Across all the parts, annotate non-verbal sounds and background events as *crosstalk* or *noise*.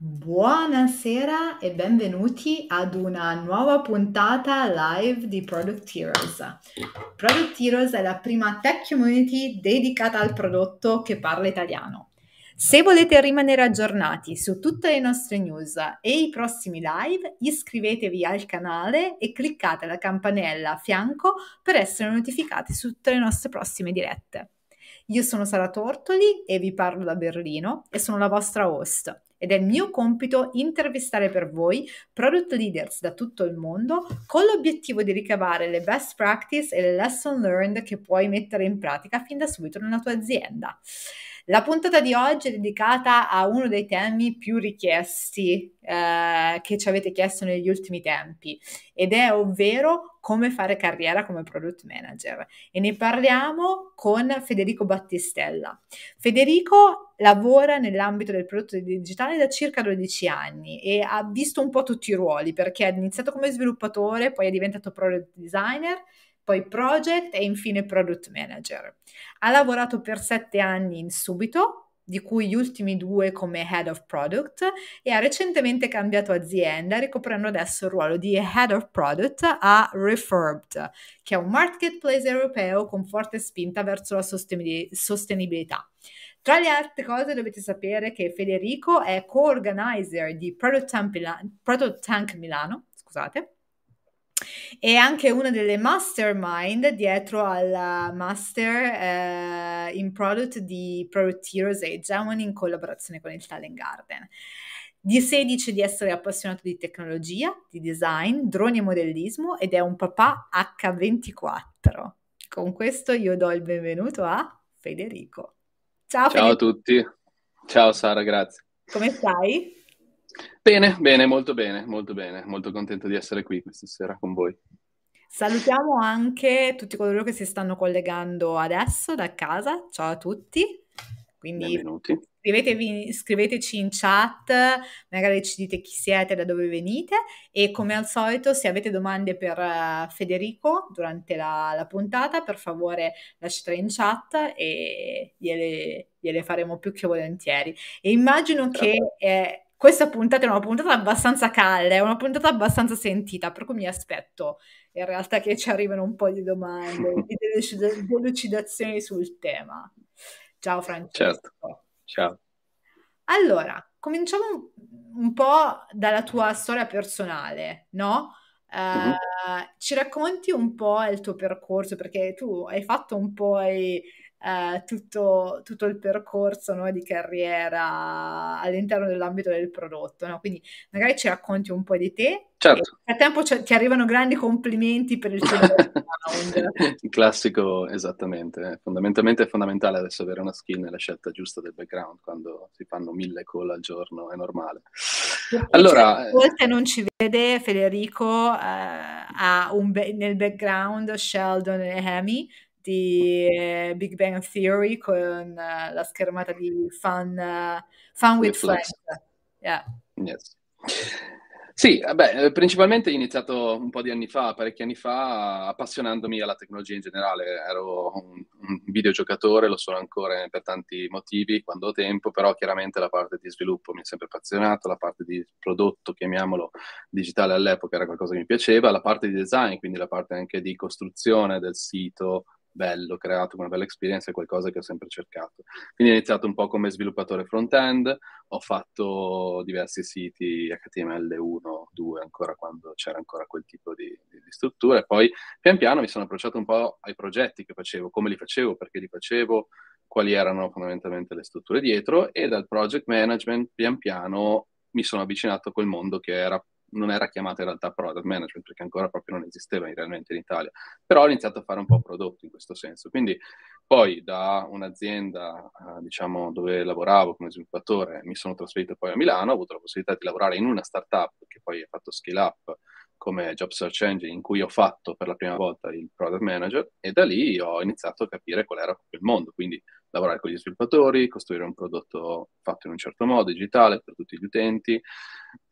Buonasera e benvenuti ad una nuova puntata live di Product Heroes. Product Heroes è la prima tech community dedicata al prodotto che parla italiano. Se volete rimanere aggiornati su tutte le nostre news e i prossimi live, iscrivetevi al canale e cliccate la campanella a fianco per essere notificati su tutte le nostre prossime dirette. Io sono Sara Tortoli e vi parlo da Berlino e sono la vostra host ed è mio compito intervistare per voi product leaders da tutto il mondo con l'obiettivo di ricavare le best practice e le lesson learned che puoi mettere in pratica fin da subito nella tua azienda. La puntata di oggi è dedicata a uno dei temi più richiesti eh, che ci avete chiesto negli ultimi tempi ed è ovvero come fare carriera come product manager e ne parliamo con Federico Battistella. Federico lavora nell'ambito del prodotto digitale da circa 12 anni e ha visto un po' tutti i ruoli perché ha iniziato come sviluppatore, poi è diventato product designer poi project e infine product manager. Ha lavorato per sette anni in Subito, di cui gli ultimi due come Head of Product e ha recentemente cambiato azienda ricoprendo adesso il ruolo di Head of Product a Refurbed, che è un marketplace europeo con forte spinta verso la sostenibilità. Tra le altre cose dovete sapere che Federico è co-organizer di Product Tank Milano, scusate, è anche una delle mastermind dietro alla master eh, in product di Product Heroes e Hegemony in collaborazione con il Talent Garden. Di sé dice di essere appassionato di tecnologia, di design, droni e modellismo ed è un papà H24. Con questo io do il benvenuto a Federico. Ciao, Ciao Federico. a tutti. Ciao Sara, grazie. Come stai? Bene, bene, molto bene, molto bene, molto contento di essere qui questa sera con voi. Salutiamo anche tutti coloro che si stanno collegando adesso da casa. Ciao a tutti. Quindi Benvenuti. Scrivetevi, scriveteci in chat, magari ci dite chi siete, da dove venite e come al solito se avete domande per uh, Federico durante la, la, puntata per favore lasciatele in chat e gliele, gliele faremo più che volentieri. E immagino che eh, questa puntata è una puntata abbastanza calda, è una puntata abbastanza sentita, per cui mi aspetto in realtà che ci arrivino un po' di domande, di *laughs* delucidazioni sul tema. Ciao Francesco. Certo. Ciao. Allora, cominciamo un po' dalla tua storia personale, no? Uh, mm-hmm. Ci racconti un po' il tuo percorso, perché tu hai fatto un po' i eh, tutto, tutto, il percorso no, di carriera all'interno dell'ambito del prodotto. No? Quindi magari ci racconti un po' di te. Certo. Nel frattempo c- ti arrivano grandi complimenti per il tuo *laughs* background. il classico, esattamente. Fondamentalmente è fondamentale adesso avere una skill nella scelta giusta del background quando si fanno mille call al giorno, è normale. allora, volte non ci vede Federico eh, ha be- nel background Sheldon e Amy di eh, Big Bang Theory con uh, la schermata di Fun, uh, fun with Friends. Yeah. Yes. Sì, beh, principalmente ho iniziato un po' di anni fa, parecchi anni fa, appassionandomi alla tecnologia in generale. Ero un, un videogiocatore, lo sono ancora per tanti motivi quando ho tempo, però chiaramente la parte di sviluppo mi ha sempre appassionato, la parte di prodotto, chiamiamolo digitale all'epoca, era qualcosa che mi piaceva, la parte di design, quindi la parte anche di costruzione del sito, bello, creato una bella experience, è qualcosa che ho sempre cercato. Quindi ho iniziato un po' come sviluppatore front-end, ho fatto diversi siti HTML1, 2, ancora quando c'era ancora quel tipo di, di, di struttura, poi pian piano mi sono approcciato un po' ai progetti che facevo, come li facevo, perché li facevo, quali erano fondamentalmente le strutture dietro, e dal project management pian piano mi sono avvicinato a quel mondo che era non era chiamata in realtà product management perché ancora proprio non esisteva realmente in Italia, però ho iniziato a fare un po' prodotto in questo senso. Quindi poi da un'azienda eh, diciamo, dove lavoravo come sviluppatore mi sono trasferito poi a Milano, ho avuto la possibilità di lavorare in una startup che poi ha fatto scale up come job search engine in cui ho fatto per la prima volta il product manager e da lì ho iniziato a capire qual era il mondo, quindi lavorare con gli sviluppatori, costruire un prodotto fatto in un certo modo, digitale per tutti gli utenti,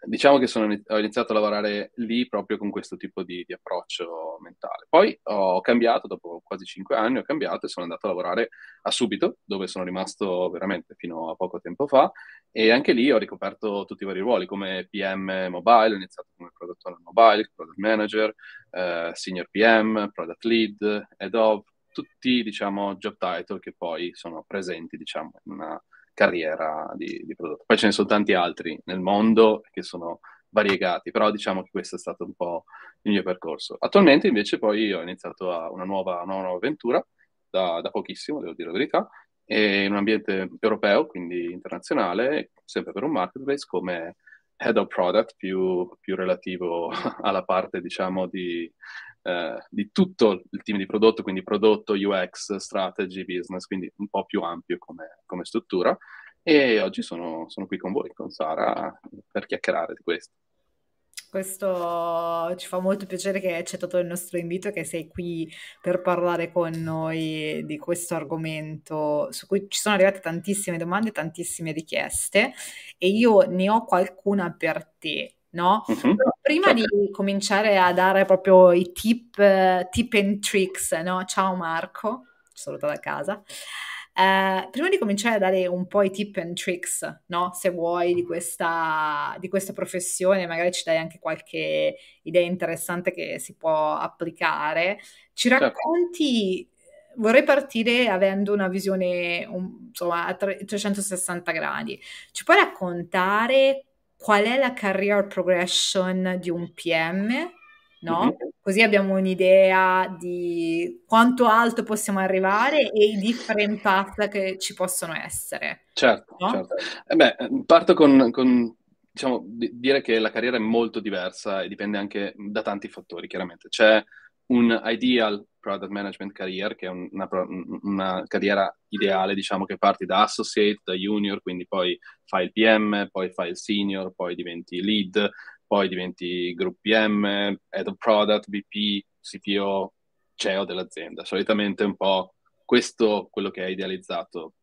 diciamo che sono, ho iniziato a lavorare lì proprio con questo tipo di, di, approccio mentale. Poi ho cambiato, dopo quasi cinque anni ho cambiato e sono andato a lavorare a Subito, dove sono rimasto veramente fino a poco tempo fa, e anche lì ho ricoperto tutti i vari ruoli, come PM mobile, ho iniziato come product owner mobile, product manager, eh, senior PM, product lead, head of, tutti, diciamo, job title che poi sono presenti, diciamo, in una carriera di, di, prodotto. Poi ce ne sono tanti altri nel mondo che sono variegati, però diciamo che questo è stato un po' il mio percorso. Attualmente invece poi ho iniziato una nuova, una nuova avventura da, da, pochissimo, devo dire la verità, in un ambiente europeo, quindi internazionale, sempre per un marketplace come head of product più, più relativo *laughs* alla parte diciamo di eh, di tutto il team di prodotto, quindi prodotto, UX, strategy, business, quindi un po' più ampio come, come struttura. E oggi sono, sono qui con voi, con Sara, per chiacchierare di questo. Questo ci fa molto piacere che hai accettato il nostro invito e che sei qui per parlare con noi di questo argomento su cui ci sono arrivate tantissime domande, tantissime richieste e io ne ho qualcuna per te no? Uh-huh. Prima di cominciare a dare proprio i tip, uh, tip and tricks, no? Ciao Marco, saluto da casa. Uh, prima di cominciare a dare un po' i tip and tricks, no? Se vuoi, di questa, di questa professione, magari ci dai anche qualche idea interessante che si può applicare. Ci certo. racconti certo vorrei partire avendo una visione un, insomma a 360 gradi. Ci puoi raccontare qual è la career progression di un PM, no? Mm-hmm. Così abbiamo un'idea di quanto alto possiamo arrivare e i different path che ci possono essere. Certo, no? certo. Eh beh, parto con, con diciamo, di- dire che la carriera è molto diversa e dipende anche da tanti fattori, chiaramente. C'è un ideal product management career, che è una, una, carriera ideale, diciamo che parti da associate, da junior, quindi poi fai il PM, poi fai il senior, poi diventi lead, poi diventi group PM, head of product, VP, CTO, CEO dell'azienda. Solitamente un po' questo quello che è idealizzato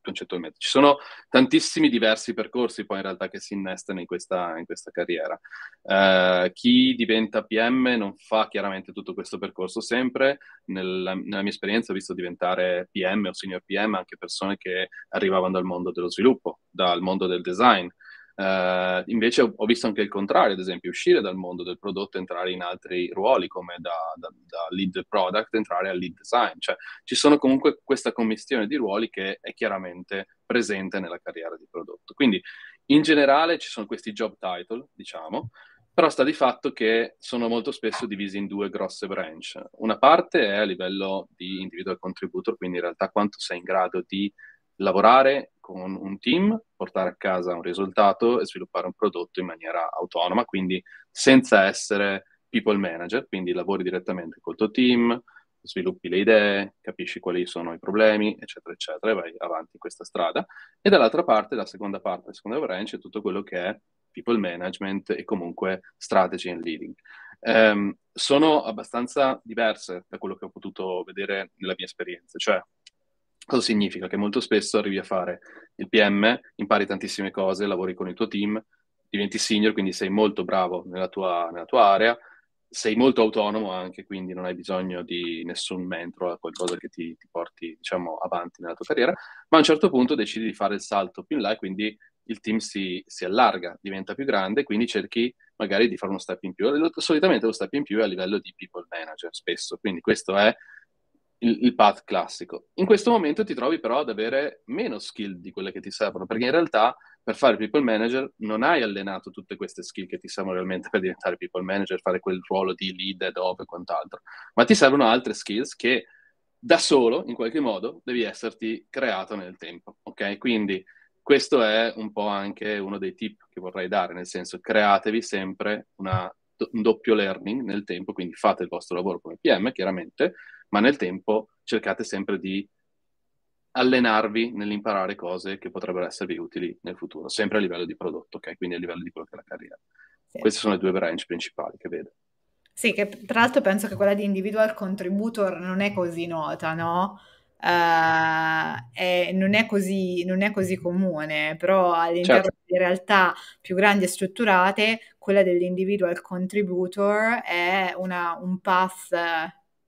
concettualmente. Ci sono tantissimi diversi percorsi poi in realtà che si innestano in questa, in questa carriera. Uh, chi diventa PM non fa chiaramente tutto questo percorso sempre. Nella, nella, mia esperienza ho visto diventare PM o senior PM anche persone che arrivavano dal mondo dello sviluppo, dal mondo del design, Uh, invece ho, visto anche il contrario, ad esempio, uscire dal mondo del prodotto, entrare in altri ruoli come da, da, da, lead product, entrare al lead design. Cioè, ci sono comunque questa commissione di ruoli che è chiaramente presente nella carriera di prodotto. Quindi, in generale, ci sono questi job title, diciamo, però sta di fatto che sono molto spesso divisi in due grosse branch. Una parte è a livello di individual contributor, quindi in realtà quanto sei in grado di lavorare con un team, portare a casa un risultato e sviluppare un prodotto in maniera autonoma, quindi senza essere people manager, quindi lavori direttamente col tuo team, sviluppi le idee, capisci quali sono i problemi, eccetera, eccetera, e vai avanti in questa strada. E dall'altra parte, la seconda parte, la seconda branch, è tutto quello che è people management e comunque strategy and leading. Um, sono abbastanza diverse da quello che ho potuto vedere nella mia esperienza, cioè Cosa significa? Che molto spesso arrivi a fare il PM, impari tantissime cose, lavori con il tuo team, diventi senior, quindi sei molto bravo nella tua, nella tua area, sei molto autonomo anche, quindi non hai bisogno di nessun mentore, qualcosa che ti, ti, porti, diciamo, avanti nella tua carriera, ma a un certo punto decidi di fare il salto più in là e quindi il team si, si allarga, diventa più grande, quindi cerchi magari di fare uno step in più. Solitamente lo step in più è a livello di people manager, spesso, quindi questo è il, il, path classico. In questo momento ti trovi però ad avere meno skill di quelle che ti servono, perché in realtà per fare people manager non hai allenato tutte queste skill che ti servono realmente per diventare people manager, fare quel ruolo di lead, head of e quant'altro, ma ti servono altre skills che da solo, in qualche modo, devi esserti creato nel tempo, ok? Quindi questo è un po' anche uno dei tip che vorrei dare, nel senso createvi sempre una, un doppio learning nel tempo, quindi fate il vostro lavoro come PM, chiaramente, ma nel tempo cercate sempre di allenarvi nell'imparare cose che potrebbero esservi utili nel futuro, sempre a livello di prodotto, ok? Quindi a livello di quello che è la carriera. Sì. Queste sono le due branch principali che vedo. Sì, che tra l'altro penso che quella di individual contributor non è così nota, no? uh, è, non, è così, non, è così, comune, però all'interno certo. di realtà più grandi e strutturate, quella dell'individual contributor è una, un path,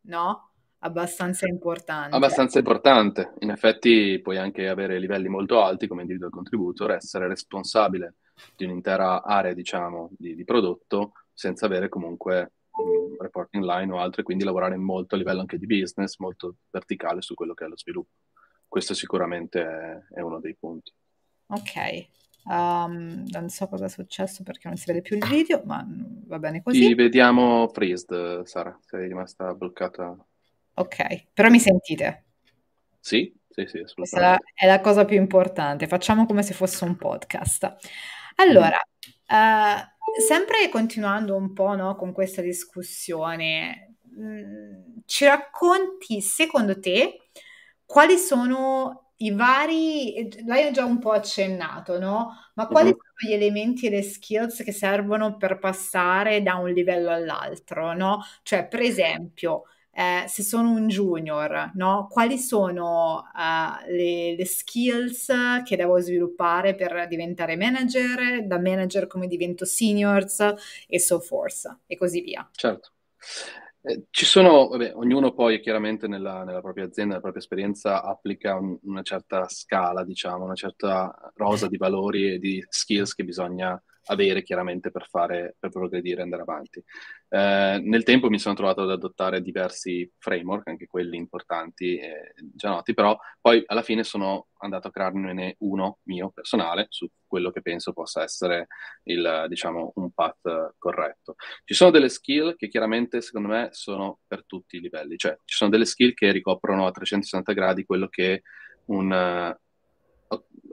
no? Abbastanza importante. Abbastanza importante. In effetti puoi anche avere livelli molto alti come individual contributor, essere responsabile di un'intera area, diciamo, di, di prodotto senza avere comunque um, reporting line o altre, quindi lavorare molto a livello anche di business, molto verticale su quello che è lo sviluppo. Questo sicuramente è, è uno dei punti. Ok, Um, non so cosa è successo perché non si vede più il video, ma va bene così. Ti vediamo freezed, Sara, sei rimasta bloccata. Ok, però mi sentite? Sì, sì, sì. Questa è la cosa più importante, facciamo come se fosse un podcast. Allora, uh, sempre continuando un po' no, con questa discussione, mh, mm, ci racconti secondo te quali sono i vari, l'hai già un po' accennato, no? Ma quali uh-huh. sono gli elementi e le skills che servono per passare da un livello all'altro, no? Cioè, per esempio, eh, se sono un junior, no? Quali sono uh, le, le, skills che devo sviluppare per diventare manager, da manager come divento seniors e so forth e così via. Certo. Eh, ci sono, vabbè, ognuno poi chiaramente nella, nella, propria azienda, nella propria esperienza applica un, una certa scala, diciamo, una certa rosa di valori e di skills che bisogna avere chiaramente per fare, per progredire e andare avanti. Eh, nel tempo mi sono trovato ad adottare diversi framework, anche quelli importanti e già noti, però poi alla fine sono andato a crearne uno mio personale su quello che penso possa essere il, diciamo, un path corretto. Ci sono delle skill che chiaramente secondo me sono per tutti i livelli, cioè ci sono delle skill che ricoprono a 360 gradi quello che un,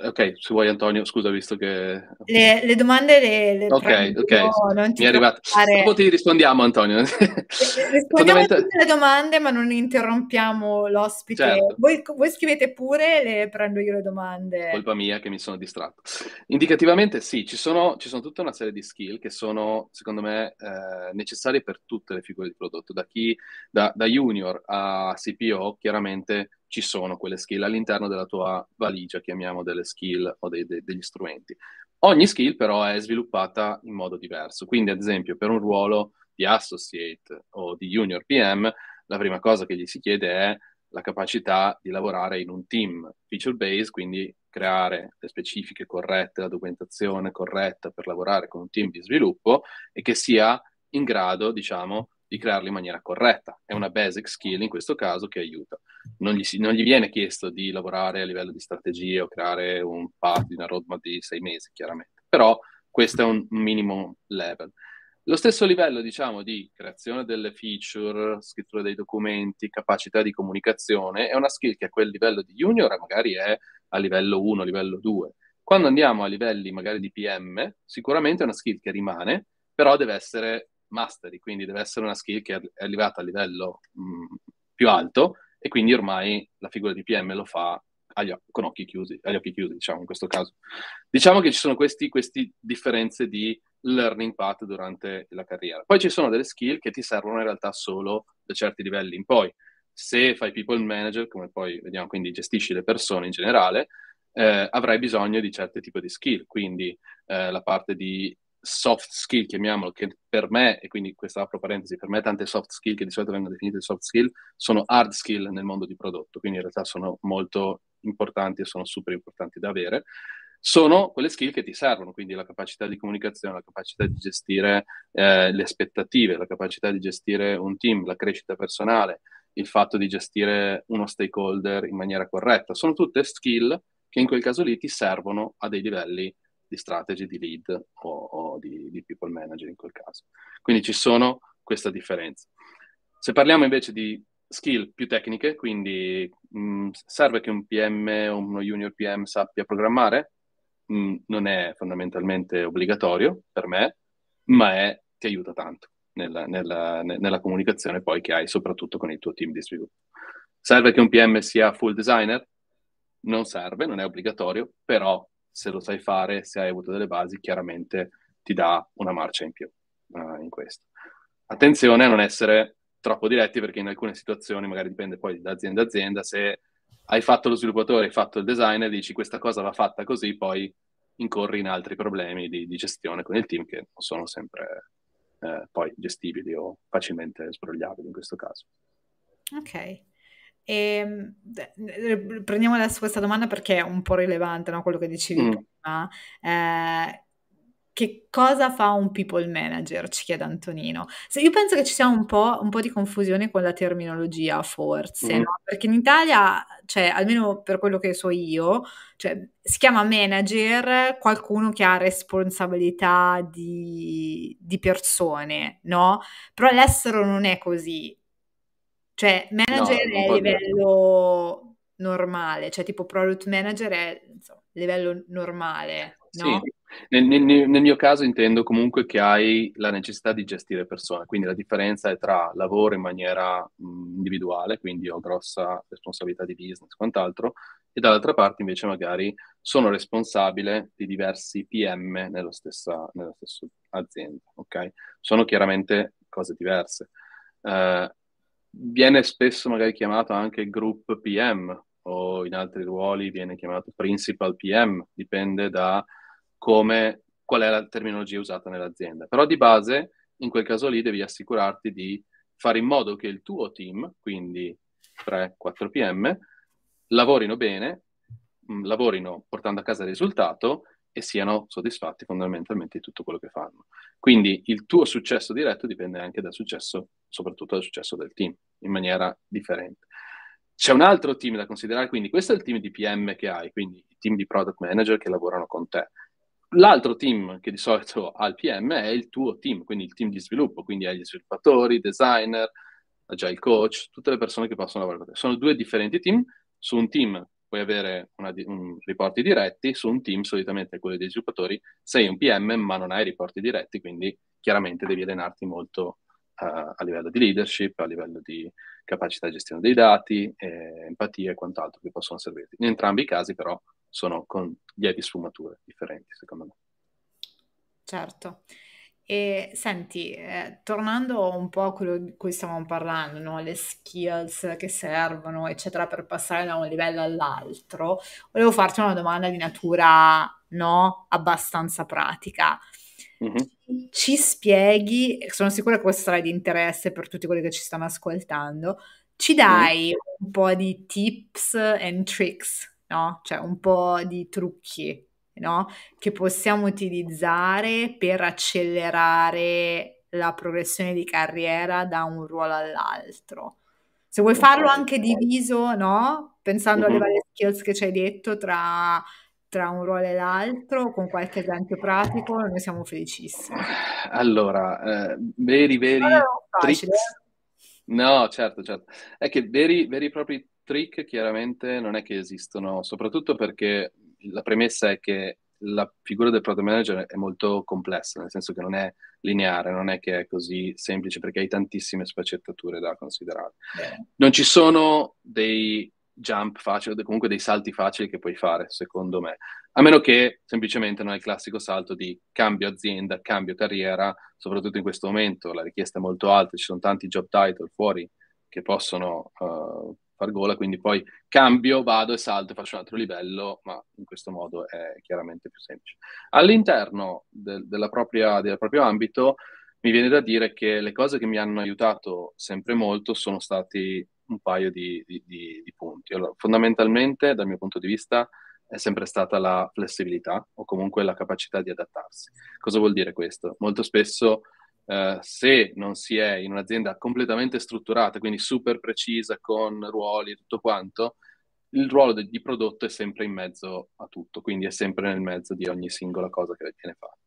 Ok, se vuoi Antonio, scusa visto che... Le, le domande le, le Ok, ok, non mi è arrivato. Dopo ti rispondiamo Antonio. *laughs* Rispondiamo a tutte le domande ma non interrompiamo l'ospite. Certo. Voi, voi, scrivete pure, le prendo io le domande. Colpa mia che mi sono distratto. Indicativamente sì, ci sono, ci sono tutta una serie di skill che sono secondo me eh, necessarie per tutte le figure di prodotto, da chi, da, da junior a CPO chiaramente ci sono quelle skill all'interno della tua valigia, chiamiamo delle skill o dei, dei, degli strumenti. Ogni skill però è sviluppata in modo diverso, quindi ad esempio per un ruolo di associate o di junior PM, la prima cosa che gli si chiede è la capacità di lavorare in un team feature based, quindi creare le specifiche corrette, la documentazione corretta per lavorare con un team di sviluppo e che sia in grado, diciamo, di crearli in maniera corretta. È una basic skill in questo caso che aiuta. Non gli, non gli viene chiesto di lavorare a livello di strategie o creare un path una roadmap di sei mesi, chiaramente. Però questo è un minimum level. Lo stesso livello, diciamo, di creazione delle feature, scrittura dei documenti, capacità di comunicazione, è una skill che a quel livello di junior magari è a livello 1, livello 2. Quando andiamo a livelli magari di PM, sicuramente è una skill che rimane, però deve essere mastery, quindi deve essere una skill che è arrivata a livello mh, mm, più alto e quindi ormai la figura di PM lo fa agli, con occhi chiusi, agli occhi chiusi, diciamo, in questo caso. Diciamo che ci sono queste differenze di learning path durante la carriera. Poi ci sono delle skill che ti servono in realtà solo da certi livelli in poi. Se fai people manager, come poi vediamo, quindi gestisci le persone in generale, eh, avrai bisogno di certi tipi di skill, quindi eh, la parte di soft skill, chiamiamolo, che per me, e quindi questa apro parentesi, per me tante soft skill che di solito vengono definite soft skill, sono hard skill nel mondo di prodotto, quindi in realtà sono molto importanti e sono super importanti da avere. Sono quelle skill che ti servono, quindi la capacità di comunicazione, la capacità di gestire eh, le aspettative, la capacità di gestire un team, la crescita personale, il fatto di gestire uno stakeholder in maniera corretta. Sono tutte skill che in quel caso lì ti servono a dei livelli di strategy, di lead o, o di, di, people manager in quel caso. Quindi ci sono questa differenza. Se parliamo invece di skill più tecniche, quindi mh, mm, serve che un PM o uno junior PM sappia programmare? Mh, mm, non è fondamentalmente obbligatorio per me, ma è, ti aiuta tanto nella, nella, nella comunicazione poi che hai soprattutto con il tuo team di sviluppo. Serve che un PM sia full designer? Non serve, non è obbligatorio, però se lo sai fare, se hai avuto delle basi, chiaramente ti dà una marcia in più uh, in questo. Attenzione a non essere troppo diretti perché in alcune situazioni, magari dipende poi da azienda a azienda, se hai fatto lo sviluppatore, hai fatto il designer, dici questa cosa va fatta così, poi incorri in altri problemi di, di gestione con il team che non sono sempre eh, poi gestibili o facilmente sbrogliabili in questo caso. Ok. E, ehm, prendiamo adesso questa domanda perché è un po' rilevante, no? quello che dicevi mm. prima. Eh, che cosa fa un people manager? Ci chiede Antonino. Se io penso che ci sia un po', un po' di confusione con la terminologia, forse, mm. no? Perché in Italia, cioè, almeno per quello che so io, cioè, si chiama manager qualcuno che ha responsabilità di, di persone, no? Però all'estero non è così. Cioè, manager no, è a livello normale, cioè tipo product manager è insomma, livello normale, no? Sì. Nel, nel, nel, mio caso intendo comunque che hai la necessità di gestire persone, quindi la differenza è tra lavoro in maniera mh, individuale, quindi ho grossa responsabilità di business e quant'altro, e dall'altra parte invece magari sono responsabile di diversi PM nella stessa, nella stessa azienda, ok? Sono chiaramente cose diverse. Uh, viene spesso magari chiamato anche group PM o in altri ruoli viene chiamato principal PM, dipende da come, qual è la terminologia usata nell'azienda. Però di base, in quel caso lì, devi assicurarti di fare in modo che il tuo team, quindi 3-4 PM, lavorino bene, lavorino portando a casa il risultato e siano soddisfatti fondamentalmente di tutto quello che fanno. Quindi il tuo successo diretto dipende anche dal successo, soprattutto dal successo del team, in maniera differente. C'è un altro team da considerare, quindi questo è il team di PM che hai, quindi il team di product manager che lavorano con te. L'altro team che di solito ha il PM è il tuo team, quindi il team di sviluppo, quindi hai gli sviluppatori, designer, agile coach, tutte le persone che possono lavorare con te. Sono due differenti team, su un team puoi avere una, un, riporti diretti, su un team solitamente quello dei sviluppatori sei un PM ma non hai riporti diretti, quindi chiaramente devi allenarti molto uh, a livello di leadership, a livello di capacità di gestione dei dati, eh, empatia e quant'altro che possono servirti. In entrambi i casi però sono con lievi sfumature differenti, secondo me. Certo. E senti, eh, tornando un po' a quello di cui stavamo parlando, no? le skills che servono, eccetera, per passare da un livello all'altro, volevo farti una domanda di natura no, abbastanza pratica. Mm-hmm. Ci spieghi, sono sicura che questo sarà di interesse per tutti quelli che ci stanno ascoltando, ci dai mm-hmm. un po' di tips and tricks no? Cioè un po' di trucchi, no? Che possiamo utilizzare per accelerare la progressione di carriera da un ruolo all'altro. Se vuoi farlo anche diviso, no? Pensando alle varie skills che ci hai detto tra, tra un ruolo e l'altro, con qualche esempio pratico, noi siamo felicissimi. Allora, eh, veri, veri tricks. No, certo, certo. È che veri, veri e propri trick chiaramente non è che esistono, soprattutto perché la premessa è che la figura del product manager è molto complessa, nel senso che non è lineare, non è che è così semplice perché hai tantissime sfaccettature da considerare. Yeah. Non ci sono dei jump facili, comunque dei salti facili che puoi fare, secondo me, a meno che semplicemente non è il classico salto di cambio azienda, cambio carriera, soprattutto in questo momento la richiesta è molto alta, ci sono tanti job title fuori che possono uh, far gola, quindi poi cambio, vado e salto e faccio un altro livello, ma in questo modo è chiaramente più semplice. All'interno de- della propria, del proprio ambito mi viene da dire che le cose che mi hanno aiutato sempre molto sono stati un paio di, di, di, di punti. Allora, fondamentalmente, dal mio punto di vista, è sempre stata la flessibilità o comunque la capacità di adattarsi. Cosa vuol dire questo? Molto spesso eh, se non si è in un'azienda completamente strutturata, quindi super precisa con ruoli e tutto quanto, il ruolo de- di prodotto è sempre in mezzo a tutto, quindi è sempre nel mezzo di ogni singola cosa che viene fatta.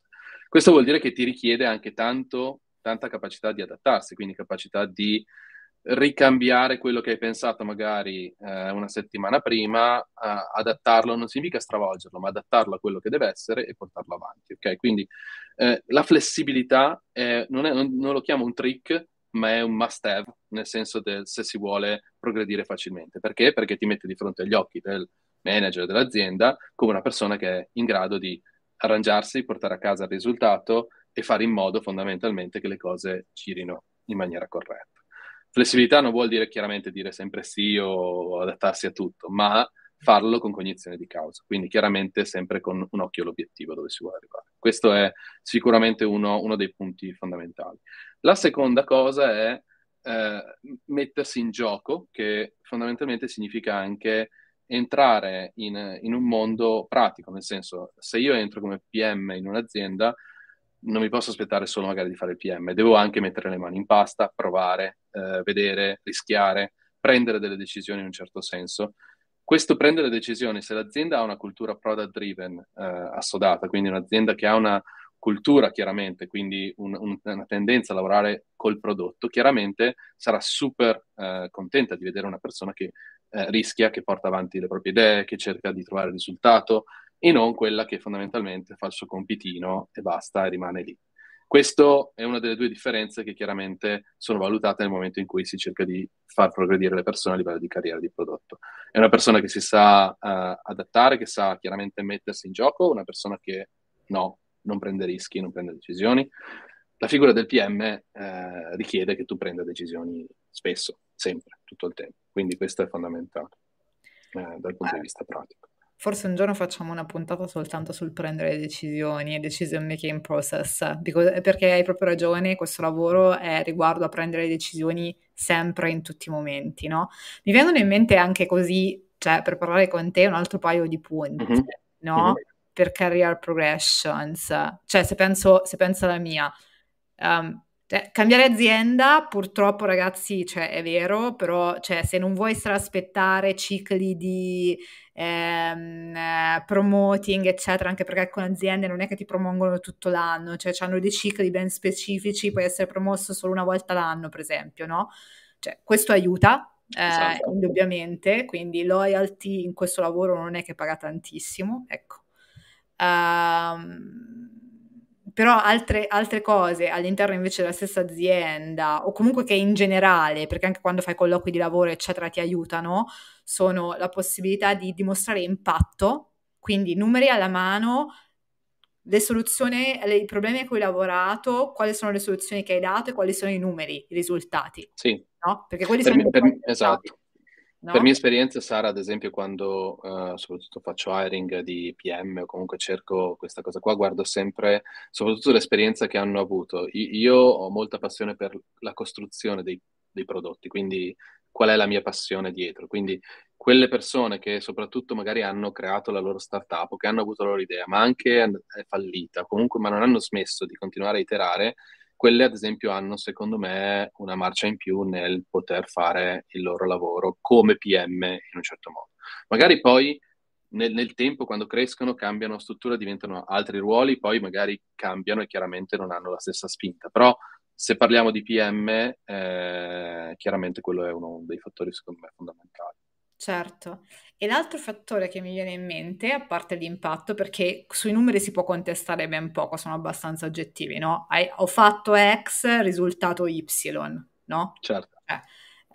Questo vuol dire che ti richiede anche tanto, tanta capacità di adattarsi, quindi capacità di ricambiare quello che hai pensato magari eh, una settimana prima, eh, adattarlo, non significa stravolgerlo, ma adattarlo a quello che deve essere e portarlo avanti. Ok? Quindi eh, la flessibilità è, non, è, non, non, lo chiamo un trick, ma è un must have, nel senso del se si vuole progredire facilmente. Perché? Perché ti mette di fronte agli occhi del manager dell'azienda come una persona che è in grado di arrangiarsi, portare a casa il risultato e fare in modo fondamentalmente che le cose girino in maniera corretta. Flessibilità non vuol dire chiaramente dire sempre sì o adattarsi a tutto, ma farlo con cognizione di causa, quindi chiaramente sempre con un occhio all'obiettivo dove si vuole arrivare. Questo è sicuramente uno, uno dei punti fondamentali. La seconda cosa è eh, mettersi in gioco, che fondamentalmente significa anche entrare in, in, un mondo pratico, nel senso se io entro come PM in un'azienda non mi posso aspettare solo magari di fare il PM, devo anche mettere le mani in pasta, provare, eh, vedere, rischiare, prendere delle decisioni in un certo senso. Questo prendere decisioni, se l'azienda ha una cultura product driven eh, assodata, quindi un'azienda che ha una cultura chiaramente, quindi un, un, una tendenza a lavorare col prodotto, chiaramente sarà super eh, contenta di vedere una persona che eh, rischia, che porta avanti le proprie idee, che cerca di trovare il risultato e non quella che fondamentalmente fa il suo compitino e basta e rimane lì. Questo è una delle due differenze che chiaramente sono valutate nel momento in cui si cerca di far progredire le persone a livello di carriera di prodotto. È una persona che si sa uh, adattare, che sa chiaramente mettersi in gioco, una persona che no, non prende rischi, non prende decisioni. La figura del PM eh, richiede che tu prenda decisioni spesso, sempre, tutto il tempo. Quindi questo è fondamentale eh, dal punto di vista pratico. Forse un giorno facciamo una puntata soltanto sul prendere decisioni e decision making process, perché hai proprio ragione, questo lavoro è riguardo a prendere decisioni sempre in tutti i momenti, no? Mi vengono in mente anche così, cioè per parlare con te, un altro paio di punti, mm-hmm. no? Mm-hmm. Per career progressions, cioè se penso, se penso alla mia, um, cioè, cambiare azienda, purtroppo ragazzi, cioè, è vero, però cioè, se non vuoi stare aspettare cicli di ehm, eh, promoting, eccetera, anche perché con aziende non è che ti promuovono tutto l'anno, cioè hanno dei cicli ben specifici, puoi essere promosso solo una volta l'anno, per esempio, no? Cioè, questo aiuta, eh, esatto. indubbiamente, quindi loyalty in questo lavoro non è che paga tantissimo, ecco. Um, però altre, altre, cose all'interno invece della stessa azienda o comunque che in generale, perché anche quando fai colloqui di lavoro eccetera ti aiutano, sono la possibilità di dimostrare impatto, quindi numeri alla mano, le soluzioni, i problemi a cui hai lavorato, quali sono le soluzioni che hai dato e quali sono i numeri, i risultati. Sì. No? Perché quelli per sono me, per, Esatto. No? Per mia esperienza, Sara, ad esempio, quando uh, soprattutto faccio hiring di PM o comunque cerco questa cosa qua, guardo sempre soprattutto l'esperienza che hanno avuto. I- io ho molta passione per la costruzione dei, dei prodotti, quindi qual è la mia passione dietro. Quindi quelle persone che soprattutto magari hanno creato la loro startup o che hanno avuto la loro idea, ma anche è fallita, comunque ma non hanno smesso di continuare a iterare, quelle ad esempio hanno secondo me una marcia in più nel poter fare il loro lavoro come PM in un certo modo. Magari poi nel, nel, tempo, quando crescono, cambiano struttura, diventano altri ruoli, poi magari cambiano e chiaramente non hanno la stessa spinta. Però se parliamo di PM, eh, chiaramente quello è uno dei fattori secondo me fondamentali. Certo. E l'altro fattore che mi viene in mente, a parte l'impatto, perché sui numeri si può contestare ben poco, sono abbastanza oggettivi, no? Hai, ho fatto X, risultato Y, no? Certo. Eh,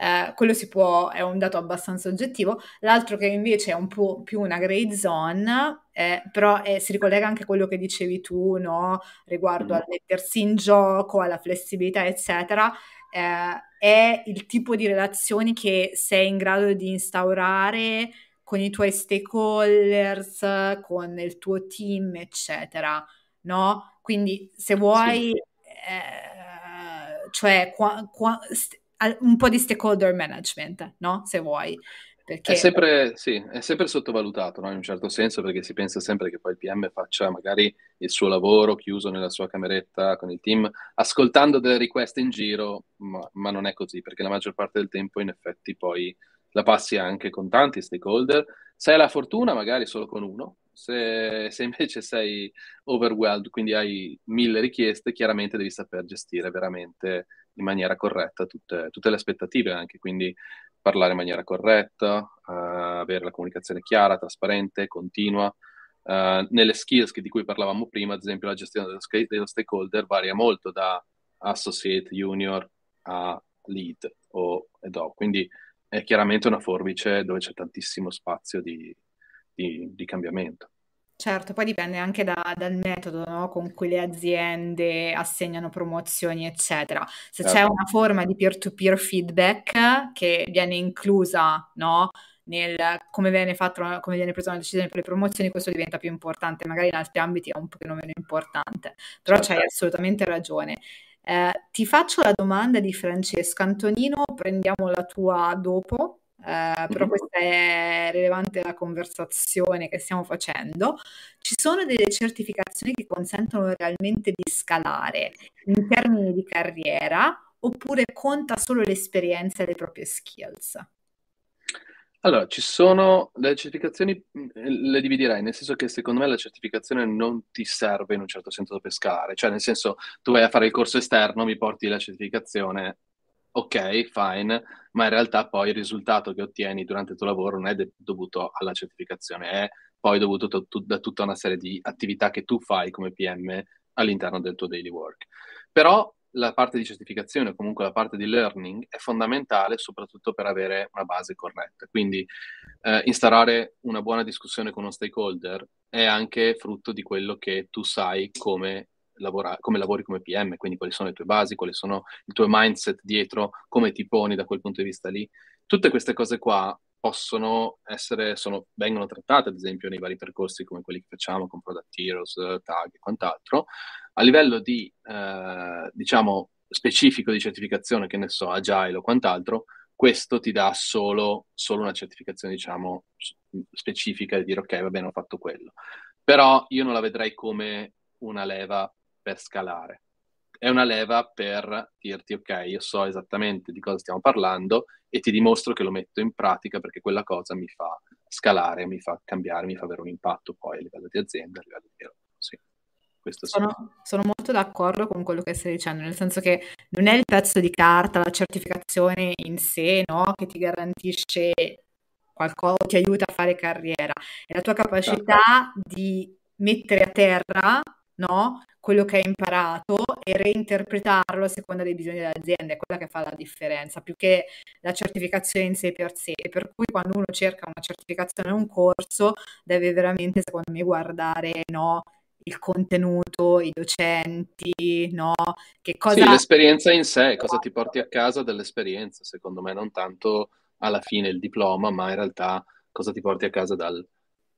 eh, quello si può, è un dato abbastanza oggettivo. L'altro che invece è un po' più una grade zone, eh, però si ricollega anche a quello che dicevi tu, no? Riguardo mm. al mettersi in gioco, alla flessibilità, eccetera eh, è il tipo di relazioni che sei in grado di instaurare con i tuoi stakeholders, con il tuo team, eccetera, no? Quindi se vuoi, sì. eh, cioè qua, qua, st- un po' di stakeholder management, no? Se vuoi. Perché... È, sempre, sì, è sempre sottovalutato, no? in un certo senso, perché si pensa sempre che poi il PM faccia magari il suo lavoro chiuso nella sua cameretta con il team, ascoltando delle richieste in giro, ma, ma non è così, perché la maggior parte del tempo in effetti poi la passi anche con tanti stakeholder. Se hai la fortuna, magari solo con uno. Se, se, invece sei overwhelmed, quindi hai mille richieste, chiaramente devi saper gestire veramente in maniera corretta tutte, tutte le aspettative anche. Quindi parlare in maniera corretta, uh, avere la comunicazione chiara, trasparente, continua. Uh, nelle skills di cui parlavamo prima, ad esempio la gestione dello, dello stakeholder varia molto da associate, junior a lead o ed o. Quindi è chiaramente una forbice dove c'è tantissimo spazio di, di, di cambiamento. Certo, poi dipende anche da- dal metodo, no, con cui le aziende assegnano promozioni, eccetera. Se c'è Certo. una forma di peer-to-peer feedback che viene inclusa, no, nel come viene fatto, come viene presa una decisione per le promozioni, questo diventa più importante. Magari in altri ambiti è un pochino meno importante, però Certo. c'hai assolutamente ragione. Eh, ti faccio la domanda di Francesco Antonino, prendiamo la tua dopo. Eh, però Mhm. questa è rilevante alla conversazione che stiamo facendo. Ci sono delle certificazioni che consentono realmente di scalare in termini di carriera oppure conta solo l'esperienza e le proprie skills? Allora, ci sono le certificazioni, mh, le dividerei, nel senso che secondo me la certificazione non ti serve in un certo senso per scalare, cioè nel senso tu vai a fare il corso esterno, mi porti la certificazione, ok, fine, ma in realtà poi il risultato che ottieni durante il tuo lavoro non è de- dovuto alla certificazione, è poi dovuto to- to- da tutta una serie di attività che tu fai come PM all'interno del tuo daily work. Però la parte di certificazione o comunque la parte di learning è fondamentale soprattutto per avere una base corretta. Quindi eh, instaurare una buona discussione con uno stakeholder è anche frutto di quello che tu sai come, lavora- come lavori come PM, quindi quali sono le tue basi, quali sono il tuo mindset dietro, come ti poni da quel punto di vista lì. Tutte queste cose qua possono essere, sono, vengono trattate ad esempio nei vari percorsi come quelli che facciamo con Product Heroes, Tag e quant'altro, a livello di, eh, diciamo, specifico di certificazione, che ne so, Agile o quant'altro, questo ti dà solo, solo una certificazione, diciamo, specifica di dire ok, va bene, ho fatto quello. Però io non la vedrei come una leva per scalare. È una leva per dirti ok, io so esattamente di cosa stiamo parlando e ti dimostro che lo metto in pratica perché quella cosa mi fa scalare, mi fa cambiare, mi fa avere un impatto poi a livello di azienda, a livello di sì. Questo sì. Sono, sono molto d'accordo con quello che stai dicendo, nel senso che non è il pezzo di carta, la certificazione in sé, no, che ti garantisce qualcosa, ti aiuta a fare carriera, è la tua capacità di mettere a terra, no, quello che hai imparato e reinterpretarlo a seconda dei bisogni dell'azienda, è quella che fa la differenza, più che la certificazione in sé per sé. Per cui quando uno cerca una certificazione o un corso, deve veramente, secondo me, guardare, no, il contenuto, i docenti, no? Che cosa... Sì, l'esperienza in sé, cosa ti porti a casa dell'esperienza, secondo me, non tanto alla fine il diploma, ma in realtà cosa ti porti a casa dal,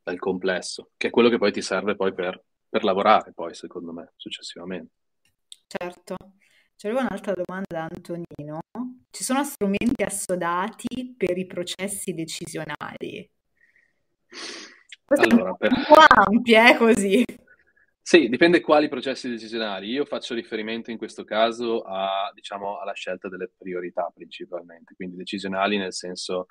dal complesso, che è quello che poi ti serve poi per, per lavorare, poi, secondo me, successivamente. Certo. C'è un'altra domanda da Antonino. Ci sono strumenti assodati per i processi decisionali? Questa allora, è per... un po' ampia, eh, così. Sì, dipende quali processi decisionali. Io faccio riferimento in questo caso a, diciamo, alla scelta delle priorità principalmente, quindi decisionali nel senso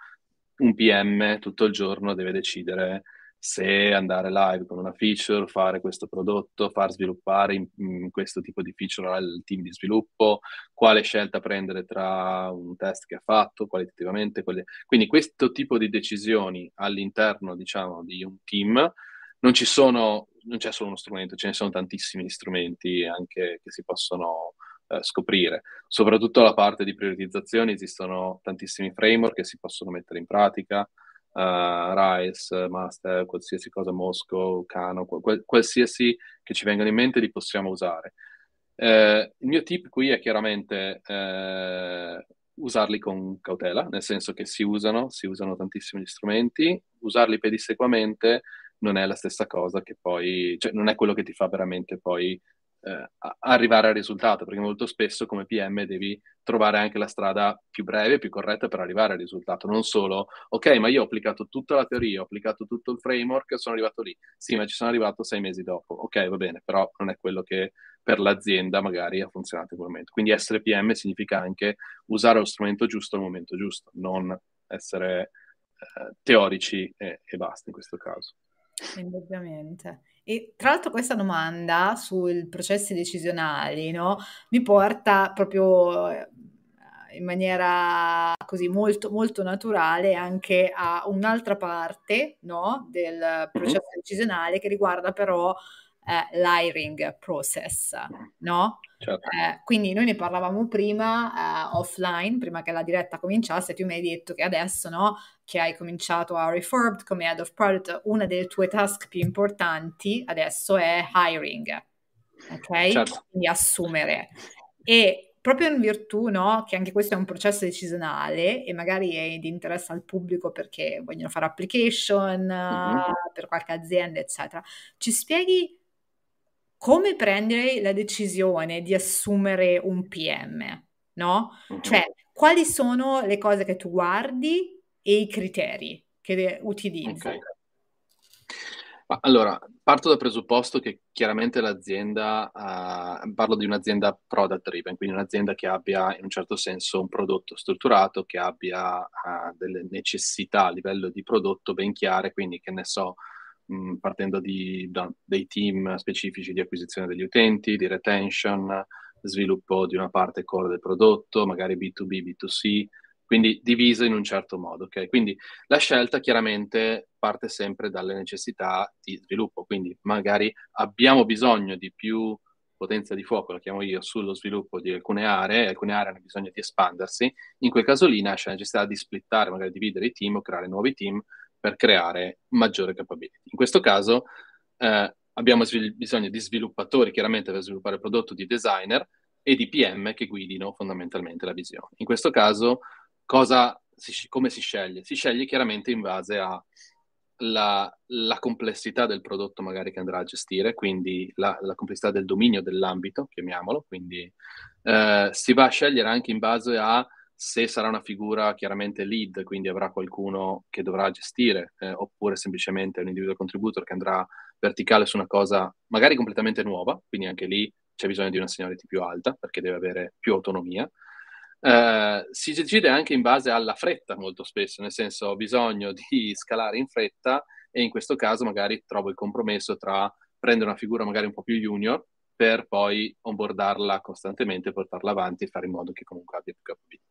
un PM tutto il giorno deve decidere se andare live con una feature, fare questo prodotto, far sviluppare in, in questo tipo di feature al team di sviluppo, quale scelta prendere tra un test che ha fatto qualitativamente. Quelle... Quindi questo tipo di decisioni all'interno, diciamo, di un team non ci sono, non c'è solo uno strumento, ce ne sono tantissimi strumenti anche che si possono eh, scoprire. Soprattutto la parte di prioritizzazione esistono tantissimi framework che si possono mettere in pratica, uh, Rise, Master, qualsiasi cosa, Moscow, Kano, qual- qualsiasi che ci venga in mente li possiamo usare. Eh, il mio tip qui è chiaramente eh, usarli con cautela, nel senso che si usano, si usano tantissimi strumenti, usarli pedissequamente non è la stessa cosa che poi, cioè non è quello che ti fa veramente poi eh, arrivare al risultato, perché molto spesso come PM devi trovare anche la strada più breve, più corretta per arrivare al risultato, non solo, ok, ma io ho applicato tutta la teoria, ho applicato tutto il framework, sono arrivato lì, sì, ma ci sono arrivato sei mesi dopo, ok, va bene, però non è quello che per l'azienda magari ha funzionato in quel momento. Quindi essere PM significa anche usare lo strumento giusto al momento giusto, non essere eh, teorici e, e basta in questo caso. Indubbiamente. E tra l'altro questa domanda sui processi decisionali, no, mi porta proprio eh, in maniera così molto, molto naturale anche a un'altra parte, no, del processo decisionale che riguarda però eh, l'hiring process, no? Certo. Eh, quindi noi ne parlavamo prima eh, offline, prima che la diretta cominciasse, tu mi hai detto che adesso, no, che hai cominciato a Reformed come head of product, una delle tue task più importanti adesso è hiring, ok? Certo. Quindi assumere. E proprio in virtù, no, che anche questo è un processo decisionale e magari è di interesse al pubblico perché vogliono fare application mm-hmm. per qualche azienda, eccetera. Ci spieghi come prendere la decisione di assumere un PM, no? Mm-hmm. Cioè, quali sono le cose che tu guardi e i criteri che utilizzi? Okay. Allora, parto dal presupposto che chiaramente l'azienda, uh, parlo di un'azienda product driven, quindi un'azienda che abbia in un certo senso un prodotto strutturato, che abbia uh, delle necessità a livello di prodotto ben chiare, quindi che ne so, partendo di, da, dei team specifici di acquisizione degli utenti, di retention, sviluppo di una parte core del prodotto, magari B2B, B2C, quindi diviso in un certo modo. Okay? Quindi la scelta chiaramente parte sempre dalle necessità di sviluppo, quindi magari abbiamo bisogno di più potenza di fuoco, la chiamo io, sullo sviluppo di alcune aree, alcune aree hanno bisogno di espandersi, in quel caso lì nasce la necessità di splittare, magari dividere i team o creare nuovi team per creare maggiore capability. In questo caso eh, abbiamo svil- bisogno di sviluppatori, chiaramente per sviluppare il prodotto, di designer e di PM che guidino fondamentalmente la visione. In questo caso, si, come si sceglie? Si sceglie chiaramente in base a la, la, complessità del prodotto magari che andrà a gestire, quindi la, la complessità del dominio dell'ambito, chiamiamolo, quindi eh, si va a scegliere anche in base a se sarà una figura chiaramente lead, quindi avrà qualcuno che dovrà gestire, eh, oppure semplicemente un individual contributor che andrà verticale su una cosa magari completamente nuova, quindi anche lì c'è bisogno di una seniority più alta perché deve avere più autonomia. Eh, si decide anche in base alla fretta molto spesso, nel senso ho bisogno di *laughs* scalare in fretta e in questo caso magari trovo il compromesso tra prendere una figura magari un po' più junior per poi onboardarla costantemente, portarla avanti e fare in modo che comunque abbia più capabilità.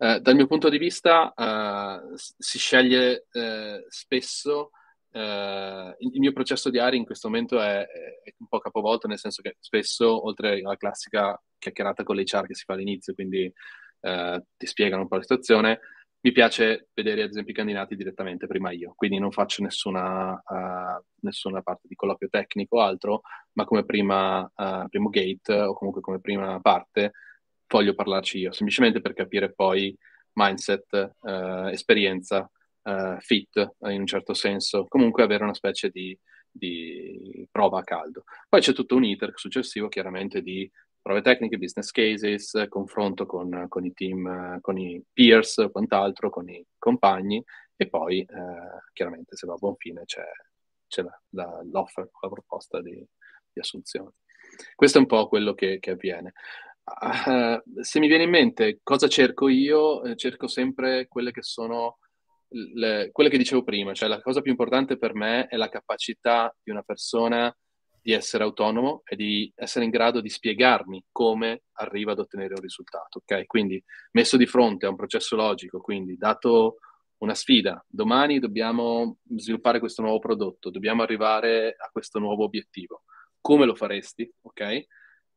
Eh, dal mio punto di vista uh, si sceglie uh, spesso, il, il, mio processo di ARI in questo momento è, è, un po' capovolto, nel senso che spesso, oltre alla classica chiacchierata con l'HR che si fa all'inizio, quindi ti spiegano un po' la situazione, mi piace vedere ad esempio i candidati direttamente prima io, quindi non faccio nessuna, nessuna parte di colloquio tecnico o altro, ma come prima, primo gate o comunque come prima parte voglio parlarci io, semplicemente per capire poi mindset, eh, esperienza, eh, fit eh, in un certo senso, comunque avere una specie di, di, prova a caldo. Poi c'è tutto un iter successivo chiaramente di prove tecniche, business cases, confronto con, con i team, con i peers, quant'altro, con i compagni e poi eh, chiaramente se va a buon fine c'è, c'è la, la, l'offer, la proposta di, di assunzione. Questo è un po' quello che, che avviene. Se mi viene in mente cosa cerco io, eh, cerco sempre quelle che sono le, quelle che dicevo prima, cioè la cosa più importante per me è la capacità di una persona di essere autonomo e di essere in grado di spiegarmi come arriva ad ottenere un risultato, ok? Quindi messo di fronte a un processo logico, quindi dato una sfida, domani dobbiamo sviluppare questo nuovo prodotto, dobbiamo arrivare a questo nuovo obiettivo. Come lo faresti, ok?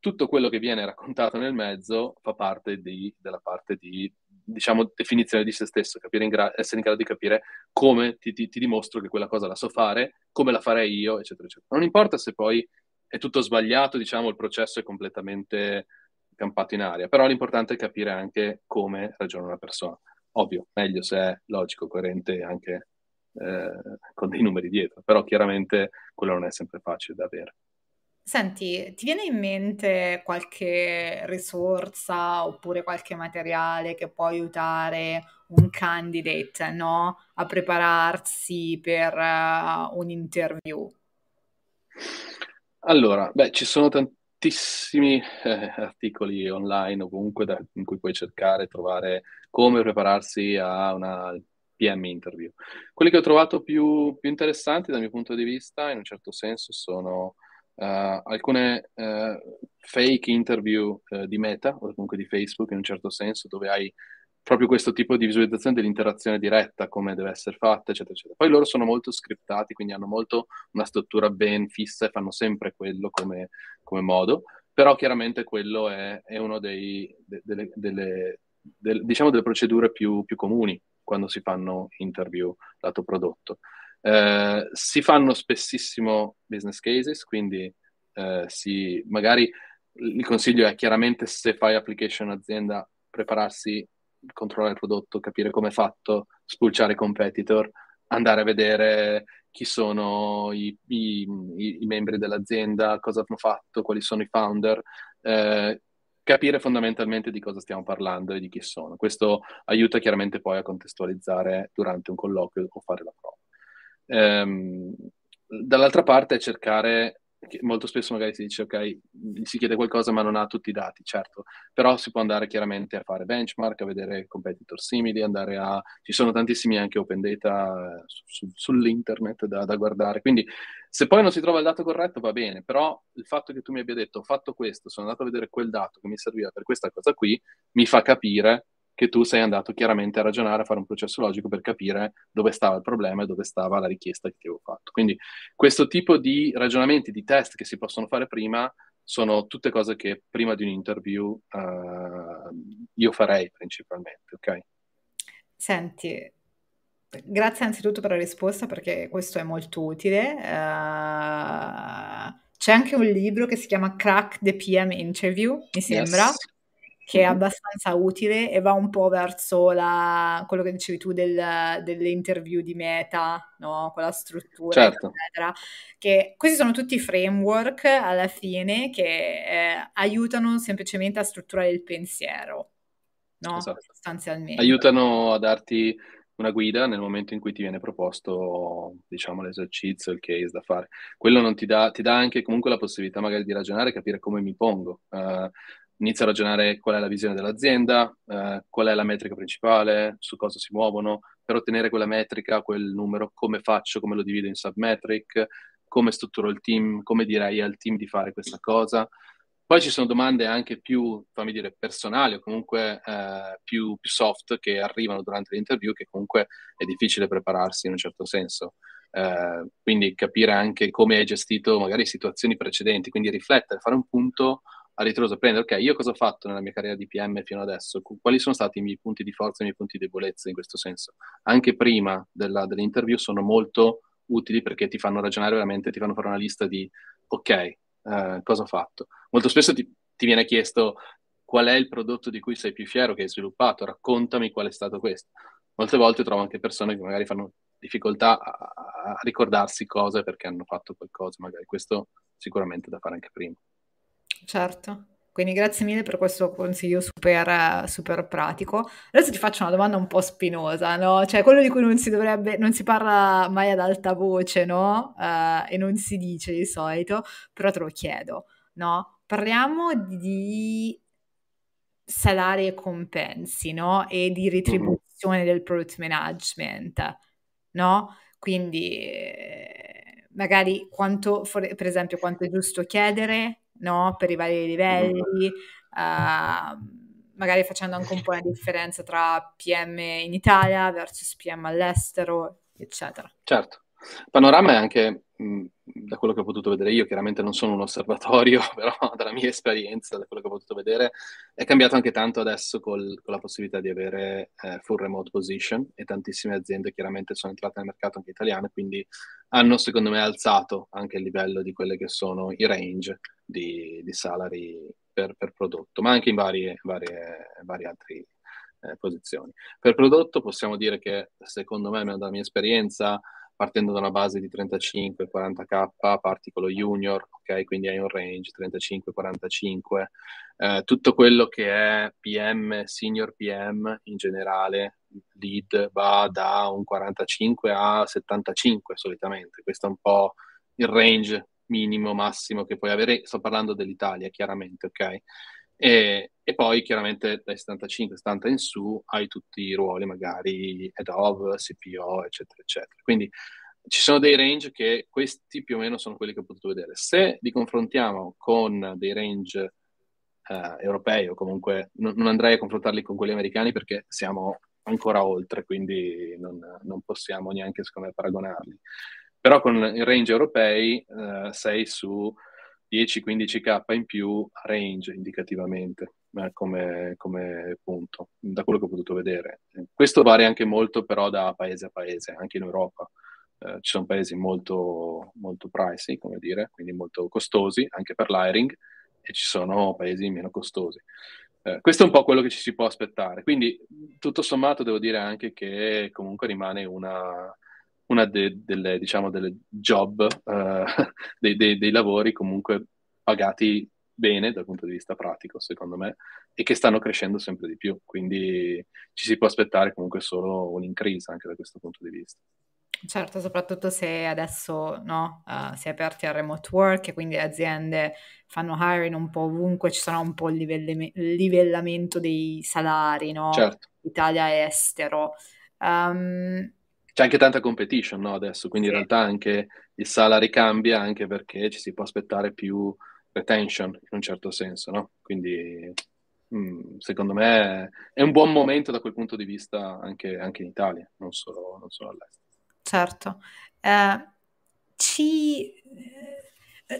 Tutto quello che viene raccontato nel mezzo fa parte di, della parte di, diciamo, definizione di se stesso, in gra- essere in grado di capire come ti, ti, ti, dimostro che quella cosa la so fare, come la farei io, eccetera, eccetera. Non importa se poi è tutto sbagliato, diciamo, il processo è completamente campato in aria, però l'importante è capire anche come ragiona una persona. Ovvio, meglio se è logico, coerente anche eh, con dei numeri dietro, però chiaramente quello non è sempre facile da avere. Senti, ti viene in mente qualche risorsa oppure qualche materiale che può aiutare un candidate, no, a prepararsi per uh, un interview? Allora, beh, ci sono tantissimi eh, articoli online comunque da, in cui puoi cercare, trovare come prepararsi a una PM interview. Quelli che ho trovato più, più interessanti dal mio punto di vista, in un certo senso, sono uh, alcune uh, fake interview uh, di Meta o comunque di Facebook in un certo senso, dove hai proprio questo tipo di visualizzazione dell'interazione diretta, come deve essere fatta, eccetera, eccetera. Poi loro sono molto scriptati, quindi hanno molto una struttura ben fissa e fanno sempre quello come, come modo, però chiaramente quello è, è dei, de, delle, delle, del, diciamo delle procedure più, più, comuni quando si fanno interview lato prodotto. Eh, si fanno spessissimo business cases, quindi eh, si, magari il consiglio è chiaramente se fai application azienda prepararsi controllare il prodotto, capire come è fatto, spulciare i competitor, andare a vedere chi sono i, i, i, membri dell'azienda, cosa hanno fatto, quali sono i founder, eh, capire fondamentalmente di cosa stiamo parlando e di chi sono. Questo aiuta chiaramente poi a contestualizzare durante un colloquio o fare la prova. Ehm, dall'altra parte cercare molto spesso magari si dice ok, si chiede qualcosa ma non ha tutti i dati, certo, però si può andare chiaramente a fare benchmark, a vedere competitor simili, andare a... ci sono tantissimi anche open data eh, su, su, sull'internet da, da, guardare, quindi se poi non si trova il dato corretto va bene, però il fatto che tu mi abbia detto ho fatto questo, sono andato a vedere quel dato che mi serviva per questa cosa qui, mi fa capire che tu sei andato chiaramente a ragionare, a fare un processo logico per capire dove stava il problema e dove stava la richiesta che ti avevo fatto. Quindi questo tipo di ragionamenti, di test che si possono fare prima, sono tutte cose che prima di un interview uh, io farei principalmente, ok? Senti, grazie anzitutto per la risposta perché questo è molto utile. Uh, c'è anche un libro che si chiama Crack the PM Interview, mi sembra. Yes che è abbastanza utile e va un po' verso la, quello che dicevi tu del, delle interview di meta, no? con la struttura, certo. eccetera. Che questi sono tutti framework alla fine che eh, aiutano semplicemente a strutturare il pensiero, no? Esatto. sostanzialmente. Aiutano a darti una guida nel momento in cui ti viene proposto, diciamo, l'esercizio, il case da fare. Quello non ti dà, ti dà anche comunque la possibilità magari di ragionare, capire come mi pongo. Uh, inizia a ragionare qual è la visione dell'azienda, eh, qual è la metrica principale, su cosa si muovono, per ottenere quella metrica, quel numero, come faccio, come lo divido in submetric, come strutturo il team, come direi al team di fare questa cosa. Poi ci sono domande anche più, fammi dire, personali o comunque eh, più, più, soft che arrivano durante l'interview che comunque è difficile prepararsi in un certo senso. Eh, quindi capire anche come hai gestito magari situazioni precedenti, quindi riflettere, fare un punto a ritroso, prendere, ok, io cosa ho fatto nella mia carriera di PM fino adesso? Quali sono stati i miei punti di forza e i miei punti di debolezza in questo senso? Anche prima della, dell'interview sono molto utili perché ti fanno ragionare veramente, ti fanno fare una lista di, ok, eh, cosa ho fatto? Molto spesso ti, ti viene chiesto qual è il prodotto di cui sei più fiero che hai sviluppato, raccontami qual è stato questo. Molte volte trovo anche persone che magari fanno difficoltà a, a ricordarsi cose perché hanno fatto qualcosa, magari questo sicuramente da fare anche prima. Certo. Quindi grazie mille per questo consiglio super, super pratico. Adesso ti faccio una domanda un po' spinosa, no? Cioè quello di cui non si dovrebbe, non si parla mai ad alta voce, no? Uh, e non si dice di solito, però te lo chiedo, no? Parliamo di salari e compensi, no? E di retribuzione del product management, no? Quindi eh, magari quanto, per esempio, quanto è giusto chiedere no? per i vari livelli, uh, magari facendo anche un po' la differenza tra PM in Italia versus PM all'estero, eccetera. Certo. Il panorama è anche, mh, da quello che ho potuto vedere io, chiaramente non sono un osservatorio, *laughs* però dalla mia esperienza, da quello che ho potuto vedere, è cambiato anche tanto adesso col, con la possibilità di avere eh, full remote position e tantissime aziende chiaramente sono entrate nel mercato anche italiano, quindi hanno secondo me alzato anche il livello di quelle che sono i range di, di salary per, per, prodotto, ma anche in varie, varie, varie altre eh, posizioni. Per prodotto possiamo dire che secondo me, dalla mia esperienza, partendo da una base di 35-40k, parti con lo junior, ok? Quindi hai un range 35-45, eh, tutto quello che è PM, senior PM in generale, lead va da un 45 a 75 solitamente, questo è un po' il range minimo, massimo che puoi avere, sto parlando dell'Italia chiaramente, ok? E, e, poi chiaramente dai 75-70 in su hai tutti i ruoli, magari head of, CPO, eccetera, eccetera. Quindi ci sono dei range che questi più o meno sono quelli che ho potuto vedere. Se li confrontiamo con dei range eh, europei o comunque non, non, andrei a confrontarli con quelli americani perché siamo ancora oltre, quindi non, non possiamo neanche secondo me paragonarli. Però con i range europei eh, sei su 10-15k in più range indicativamente eh, come, come, punto, da quello che ho potuto vedere. Questo varia anche molto però da paese a paese, anche in Europa. Eh, ci sono paesi molto, molto pricey, come dire, quindi molto costosi anche per l'hiring, e ci sono paesi meno costosi. Eh, questo è un po' quello che ci si può aspettare. Quindi, tutto sommato, devo dire anche che comunque rimane una, una de, delle, diciamo, delle job, uh, *laughs* dei, dei, dei, lavori comunque pagati bene dal punto di vista pratico, secondo me, e che stanno crescendo sempre di più. Quindi ci si può aspettare comunque solo un increase anche da questo punto di vista. Certo, soprattutto se adesso no, uh, si è aperti al remote work e quindi le aziende fanno hiring un po' ovunque, ci sarà un po' il livellame- livellamento dei salari, no? Certo. Italia e estero. Um, c'è anche tanta competition no, adesso, quindi in realtà anche il salary cambia anche perché ci si può aspettare più retention in un certo senso, no? Quindi mh, mm, secondo me è un buon momento da quel punto di vista anche, anche in Italia, non solo, non solo all'estero. Certo. Eh, ci...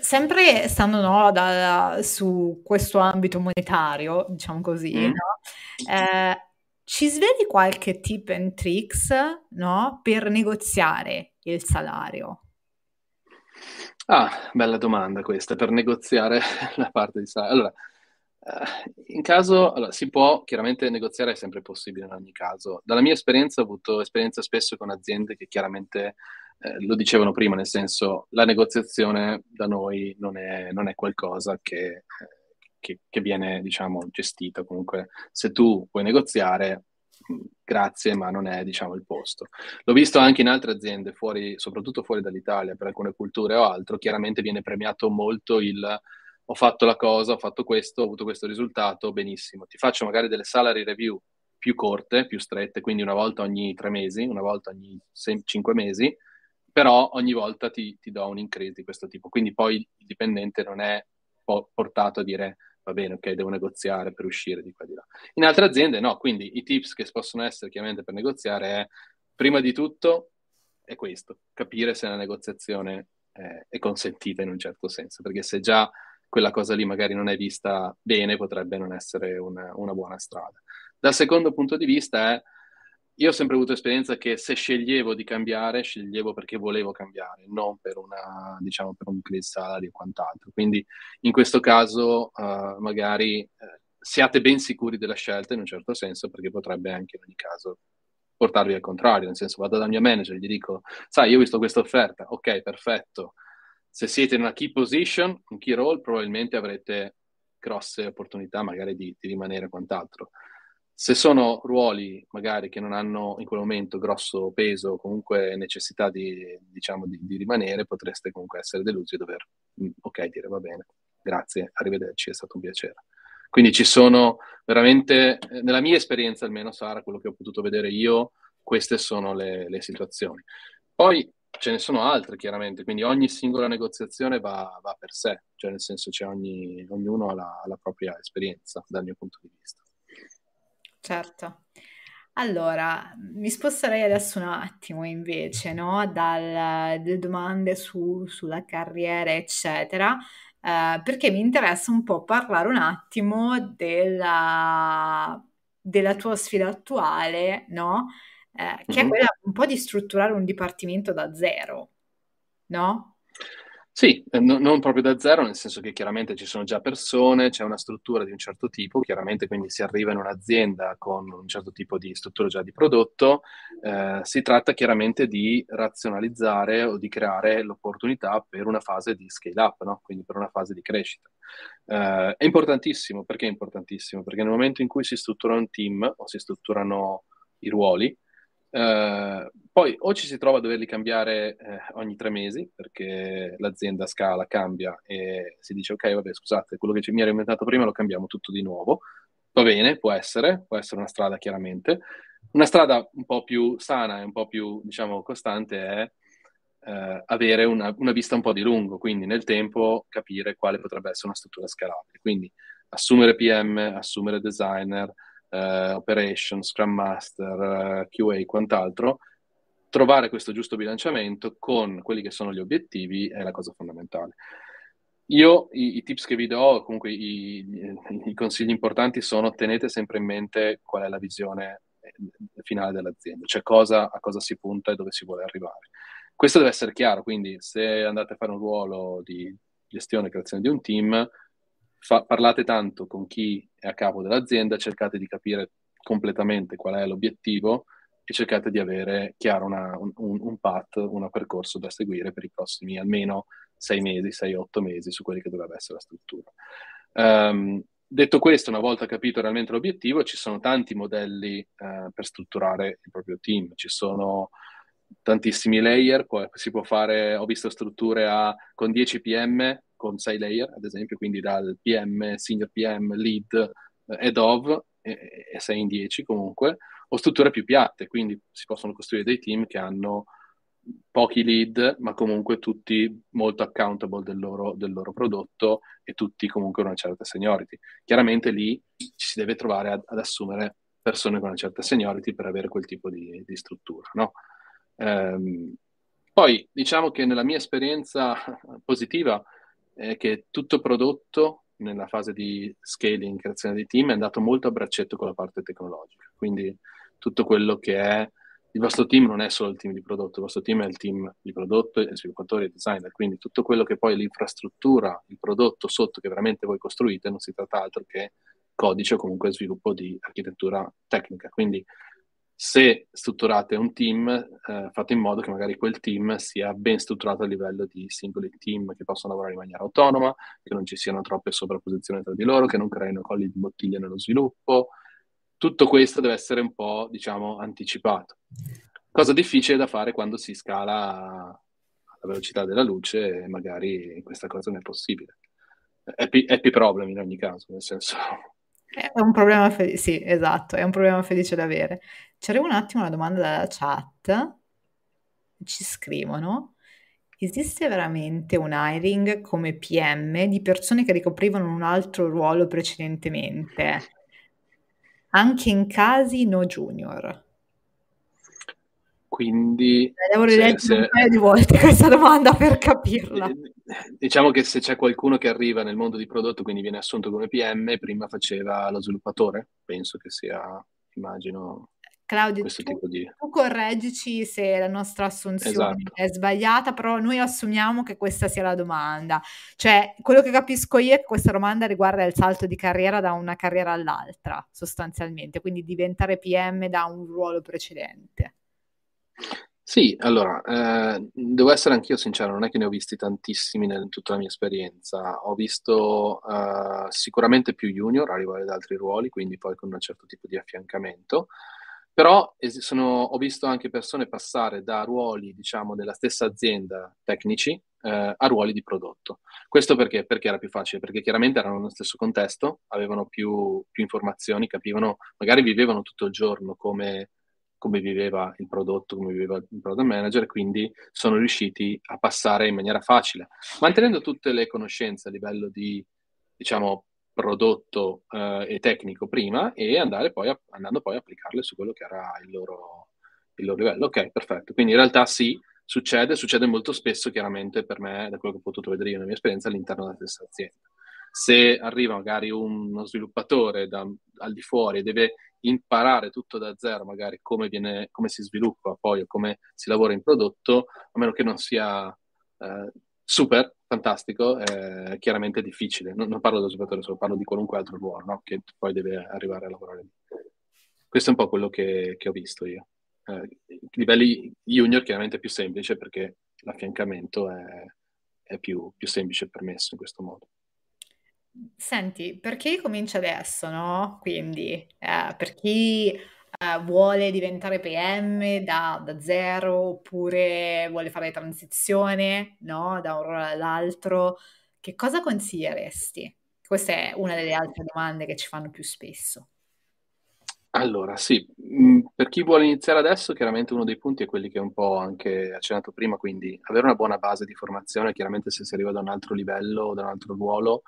Sempre stando no, da, su questo ambito monetario, diciamo così, mm. no? eh, ci sveli qualche tip and tricks, no, per negoziare il salario? Ah, bella domanda questa, per negoziare *laughs* la parte di salario. Allora, eh, in caso, allora, si può, chiaramente negoziare è sempre possibile in ogni caso. Dalla mia esperienza ho avuto esperienza spesso con aziende che chiaramente eh, lo dicevano prima, nel senso la negoziazione da noi non è, non è qualcosa che... Eh, che, che viene, diciamo, gestita. Comunque, se tu puoi negoziare, grazie, ma non è, diciamo, il posto. L'ho visto anche in altre aziende, fuori, soprattutto fuori dall'Italia, per alcune culture o altro, chiaramente viene premiato molto il ho fatto la cosa, ho fatto questo, ho avuto questo risultato, benissimo. Ti faccio magari delle salary review più corte, più strette, quindi una volta ogni tre mesi, una volta ogni sei, cinque mesi, però ogni volta ti, ti do un increase di questo tipo. Quindi poi il dipendente non è portato a dire va bene, ok, devo negoziare per uscire di qua e di là. In altre aziende no, quindi i tips che possono essere chiaramente per negoziare è, prima di tutto, è questo, capire se la negoziazione è, è consentita in un certo senso, perché se già quella cosa lì magari non è vista bene, potrebbe non essere una, una buona strada. Dal secondo punto di vista è io ho sempre avuto esperienza che se sceglievo di cambiare, sceglievo perché volevo cambiare, non per, una, diciamo, per un increase salary o quant'altro. Quindi in questo caso uh, magari uh, siate ben sicuri della scelta in un certo senso, perché potrebbe anche in ogni caso portarvi al contrario, nel senso vado dal mio manager e gli dico, sai, io ho visto questa offerta, ok, perfetto. Se siete in una key position, un key role, probabilmente avrete grosse opportunità magari di, di rimanere quant'altro se sono ruoli magari che non hanno in quel momento grosso peso o comunque necessità di, diciamo, di, di, rimanere, potreste comunque essere delusi e dover, mm, ok, dire va bene, grazie, arrivederci, è stato un piacere. Quindi ci sono veramente, eh, nella mia esperienza almeno, Sara, quello che ho potuto vedere io, queste sono le, le situazioni. Poi ce ne sono altre chiaramente, quindi ogni singola negoziazione va, va per sé, cioè nel senso c'è ogni, ognuno ha la, la propria esperienza dal mio punto di vista. Certo. Allora, mi sposterei adesso un attimo invece, no? Dalle domande su, sulla carriera, eccetera, eh, perché mi interessa un po' parlare un attimo della, della tua sfida attuale, no? Eh, che è quella un po' di strutturare un dipartimento da zero, no? Sì, eh, no, non proprio da zero, nel senso che chiaramente ci sono già persone, c'è una struttura di un certo tipo, chiaramente quindi si arriva in un'azienda con un certo tipo di struttura già di prodotto, eh, si tratta chiaramente di razionalizzare o di creare l'opportunità per una fase di scale up, no? quindi per una fase di crescita. Eh, è importantissimo, perché è importantissimo? Perché nel momento in cui si struttura un team o si strutturano i ruoli, Uh, poi o ci si trova a doverli cambiare eh, ogni tre mesi perché l'azienda scala, cambia e si dice ok, vabbè, scusate, quello che mi era inventato prima lo cambiamo tutto di nuovo. Va bene, può essere, può essere una strada chiaramente. Una strada un po' più sana e un po' più, diciamo, costante è eh, avere una, una, vista un po' di lungo, quindi nel tempo capire quale potrebbe essere una struttura scalabile. Quindi assumere PM, assumere designer, eh, operation, scrum master, eh, QA e quant'altro, trovare questo giusto bilanciamento con quelli che sono gli obiettivi è la cosa fondamentale. Io i, i tips che vi do, comunque i, i, consigli importanti sono tenete sempre in mente qual è la visione eh, finale dell'azienda, cioè cosa, a cosa si punta e dove si vuole arrivare. Questo deve essere chiaro, quindi se andate a fare un ruolo di gestione e creazione di un team, fa, parlate tanto con chi è a capo dell'azienda, cercate di capire completamente qual è l'obiettivo e cercate di avere chiaro una, un, un path, un percorso da seguire per i prossimi almeno sei mesi, sei, otto mesi su quelli che dovrebbe essere la struttura. Um, detto questo, una volta capito realmente l'obiettivo, ci sono tanti modelli uh, per strutturare il proprio team. Ci sono tantissimi layer, poi si può fare, ho visto strutture a, con 10 PM, con 6 layer, ad esempio, quindi dal PM, senior PM, lead, eh, head of, e, e 6 in 10 comunque, o strutture più piatte, quindi si possono costruire dei team che hanno pochi lead, ma comunque tutti molto accountable del loro, del loro prodotto e tutti comunque una certa seniority. Chiaramente lì ci si deve trovare ad, ad assumere persone con una certa seniority per avere quel tipo di, di struttura, no? ehm, poi diciamo che nella mia esperienza positiva è che tutto prodotto nella fase di scaling, creazione di team, è andato molto a braccetto con la parte tecnologica. Quindi tutto quello che è il vostro team non è solo il team di prodotto, il vostro team è il team di prodotto, sviluppatori e designer, quindi tutto quello che poi è l'infrastruttura, il prodotto sotto che veramente voi costruite, non si tratta altro che codice o comunque sviluppo di architettura tecnica. Quindi se strutturate un team, eh, fate in modo che magari quel team sia ben strutturato a livello di singoli team che possono lavorare in maniera autonoma, che non ci siano troppe sovrapposizioni tra di loro, che non creino colli di bottiglia nello sviluppo. Tutto questo deve essere un po', diciamo, anticipato. Cosa difficile da fare quando si scala alla velocità della luce e magari questa cosa non è possibile. Happy, happy problem in ogni caso, nel senso... È un problema felice, sì, esatto, è un problema felice da avere. Arriva un attimo una domanda dalla chat. Ci scrivono: esiste veramente un hiring come PM di persone che ricoprivano un altro ruolo precedentemente, anche in casi no junior? Quindi, eh, Devo rileggere se, un paio di volte *laughs* questa domanda per capirla. Diciamo che se c'è qualcuno che arriva nel mondo di prodotto, quindi viene assunto come PM, prima faceva lo sviluppatore, penso che sia, immagino, Claudio, tu, di... tu, correggici se la nostra assunzione esatto. è sbagliata, però noi assumiamo che questa sia la domanda. Cioè, quello che capisco io è che questa domanda riguarda il salto di carriera da una carriera all'altra, sostanzialmente, quindi diventare PM da un ruolo precedente. Sì, allora, eh, devo essere anch'io sincero, non è che ne ho visti tantissimi in tutta la mia esperienza. Ho visto eh, sicuramente più junior arrivare da altri ruoli, quindi poi con un certo tipo di affiancamento. Però sono, ho visto anche persone passare da ruoli, diciamo, della stessa azienda tecnici eh, a ruoli di prodotto. Questo perché? Perché era più facile, perché chiaramente erano nello stesso contesto, avevano più, più informazioni, capivano, magari vivevano tutto il giorno come, come viveva il prodotto, come viveva il product manager, quindi sono riusciti a passare in maniera facile, mantenendo tutte le conoscenze a livello di, diciamo, prodotto eh, e tecnico prima e andare poi a, andando poi a applicarle su quello che era il loro, il loro livello. Ok, perfetto. Quindi in realtà sì, succede, succede molto spesso chiaramente per me, da quello che ho potuto vedere io nella mia esperienza, all'interno della stessa azienda. Se arriva magari uno sviluppatore da, al di fuori e deve imparare tutto da zero, magari come, viene, come si sviluppa poi o come si lavora in prodotto, a meno che non sia eh, super fantastico, è chiaramente difficile. Non, non parlo dello sviluppatore solo, parlo di qualunque altro ruolo no? che poi deve arrivare a lavorare. Questo è un po' quello che, che ho visto io. Eh, livelli junior chiaramente è più semplice perché l'affiancamento è, è più, più semplice e permesso in questo modo. Senti, per chi comincia adesso, no? Quindi, eh, per chi eh, vuole diventare PM da, da, zero oppure vuole fare transizione no? da un ruolo all'altro, che cosa consiglieresti? Questa è una delle altre domande che ci fanno più spesso. Allora, sì, mm, per chi vuole iniziare adesso, chiaramente uno dei punti è quelli che un po' anche accennato prima, quindi avere una buona base di formazione, chiaramente se si arriva da un altro livello, da un altro ruolo,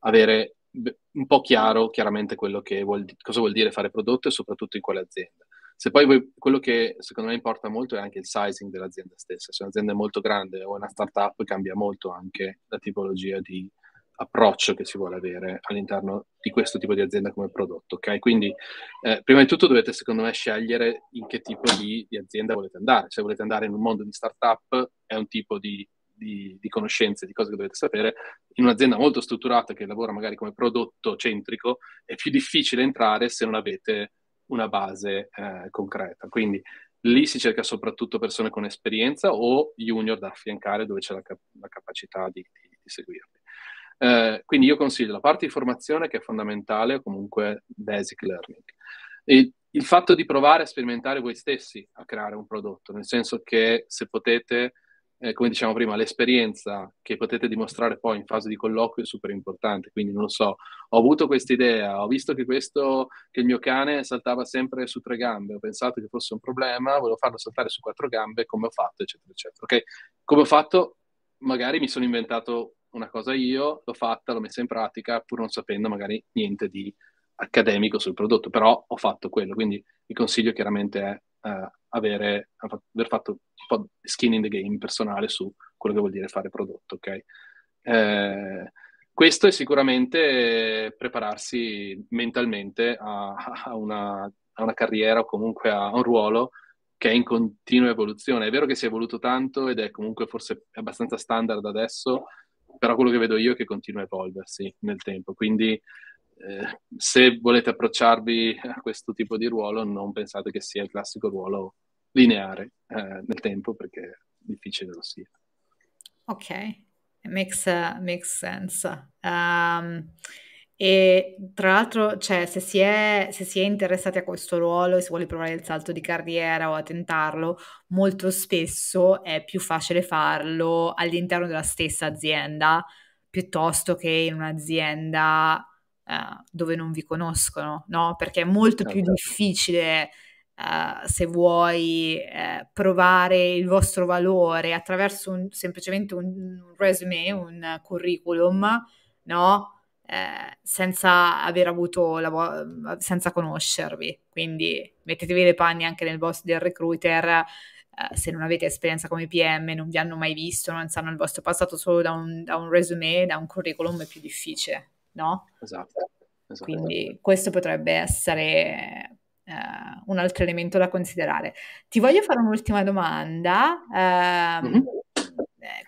avere un po' chiaro chiaramente quello che vuol, cosa vuol dire fare prodotto e soprattutto in quale azienda. Se poi vuoi, quello che secondo me importa molto è anche il sizing dell'azienda stessa. Se un'azienda è molto grande o una startup cambia molto anche la tipologia di approccio che si vuole avere all'interno di questo tipo di azienda come prodotto. Ok? Quindi eh, prima di tutto dovete secondo me scegliere in che tipo di, di azienda volete andare. Se volete andare in un mondo di startup è un tipo di di, di, conoscenze, di cose che dovete sapere, in un'azienda molto strutturata che lavora magari come prodotto centrico, è più difficile entrare se non avete una base eh, concreta. Quindi lì si cerca soprattutto persone con esperienza o junior da affiancare dove c'è la, cap- la capacità di, di, di seguirli. Eh, quindi io consiglio la parte di formazione che è fondamentale o comunque basic learning. E il fatto di provare a sperimentare voi stessi a creare un prodotto, nel senso che se potete eh, come diciamo prima, l'esperienza che potete dimostrare poi in fase di colloquio è super importante. Quindi, non lo so, ho avuto questa idea, ho visto che, questo, che il mio cane saltava sempre su tre gambe, ho pensato che fosse un problema, volevo farlo saltare su quattro gambe, come ho fatto, eccetera, eccetera. Ok? Come ho fatto, magari mi sono inventato una cosa io, l'ho fatta, l'ho messa in pratica, pur non sapendo magari niente di accademico sul prodotto, però ho fatto quello. Quindi il consiglio chiaramente è uh, avere, aver fatto un po' di skin in the game personale su quello che vuol dire fare prodotto, ok? Eh, questo è sicuramente prepararsi mentalmente a, a, una, a, una, carriera o comunque a un ruolo che è in continua evoluzione. È vero che si è evoluto tanto ed è comunque forse abbastanza standard adesso, però quello che vedo io è che continua a evolversi nel tempo. Quindi eh, se volete approcciarvi a questo tipo di ruolo, non pensate che sia il classico ruolo lineare eh, nel tempo, perché è difficile lo sia. Ok, makes, uh, makes sense. Um, e tra l'altro, cioè, se si, è, se si è interessati a questo ruolo e si vuole provare il salto di carriera o a tentarlo, molto spesso è più facile farlo all'interno della stessa azienda piuttosto che in un'azienda uh, dove non vi conoscono, no? Perché è molto più certo. difficile uh, se vuoi uh, provare il vostro valore attraverso un, semplicemente un resume, un curriculum, no? Eh, senza aver avuto la vo- senza conoscervi. Quindi mettetevi le panni anche nel boss del recruiter. Se non avete esperienza come PM, non vi hanno mai visto, non sanno il vostro passato solo da un, da un resume, da un curriculum, è più difficile no? Esatto. esatto. Quindi questo potrebbe essere uh, un altro elemento da considerare. Ti voglio fare un'ultima domanda. Uh, mm-hmm.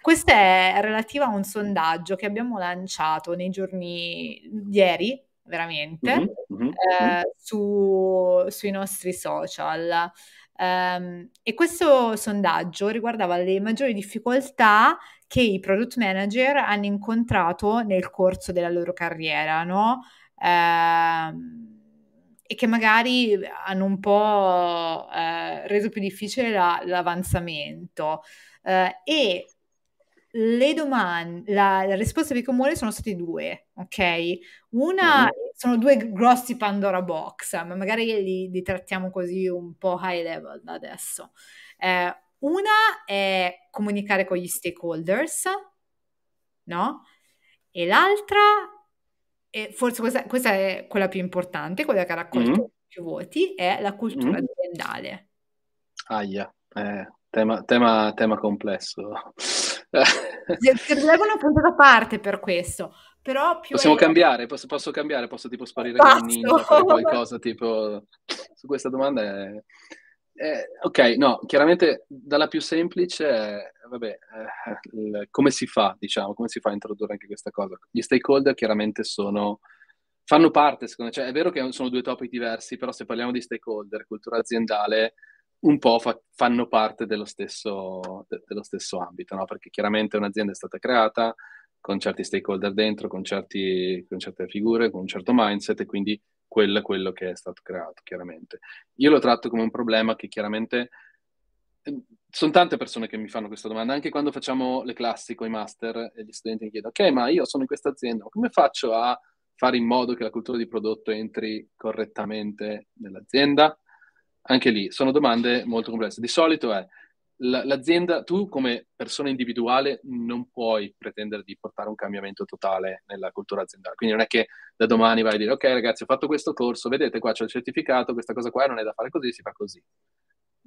Questa è relativa a un sondaggio che abbiamo lanciato nei giorni ieri, veramente, mm-hmm. eh, su, sui nostri social. Um, e questo sondaggio riguardava le maggiori difficoltà che i product manager hanno incontrato nel corso della loro carriera, no? Um, e che magari hanno un po' eh, reso più difficile la, l'avanzamento. Eh, e le domande, la, la risposta più comune sono state due, ok? Una, mm. sono due grossi Pandora box, ma magari li, li, trattiamo così un po' high level da adesso. Eh, una è comunicare con gli stakeholders, no? E l'altra, e forse questa, questa, è quella più importante, quella che ha raccolto mm. più voti, è la cultura mm. aziendale. Aia, eh, tema, tema, tema complesso. Serve una puntata a parte per questo. Però Possiamo è... cambiare, posso, posso, cambiare, posso tipo sparire con ninja, fare qualcosa tipo... Su questa domanda è... Eh, ok, no, chiaramente dalla più semplice, vabbè, eh, il, come si fa, diciamo, come si fa a introdurre anche questa cosa? Gli stakeholder chiaramente sono, fanno parte, secondo me, cioè è vero che sono due topic diversi, però se parliamo di stakeholder, cultura aziendale, un po' fa, fanno parte dello stesso, de, dello stesso ambito, no? Perché chiaramente un'azienda è stata creata con certi stakeholder dentro, con, certi, con certe figure, con un certo mindset e quindi quello è quello che è stato creato, chiaramente. Io lo tratto come un problema che chiaramente... Ehm, sono tante persone che mi fanno questa domanda, anche quando facciamo le classi con i master e gli studenti mi chiedono, ok, ma io sono in questa azienda, come faccio a fare in modo che la cultura di prodotto entri correttamente nell'azienda? Anche lì sono domande molto complesse. Di solito è l'azienda, tu come persona individuale non puoi pretendere di portare un cambiamento totale nella cultura aziendale. Quindi non è che da domani vai a dire ok ragazzi ho fatto questo corso, vedete qua c'è il certificato, questa cosa qua non è da fare così, si fa così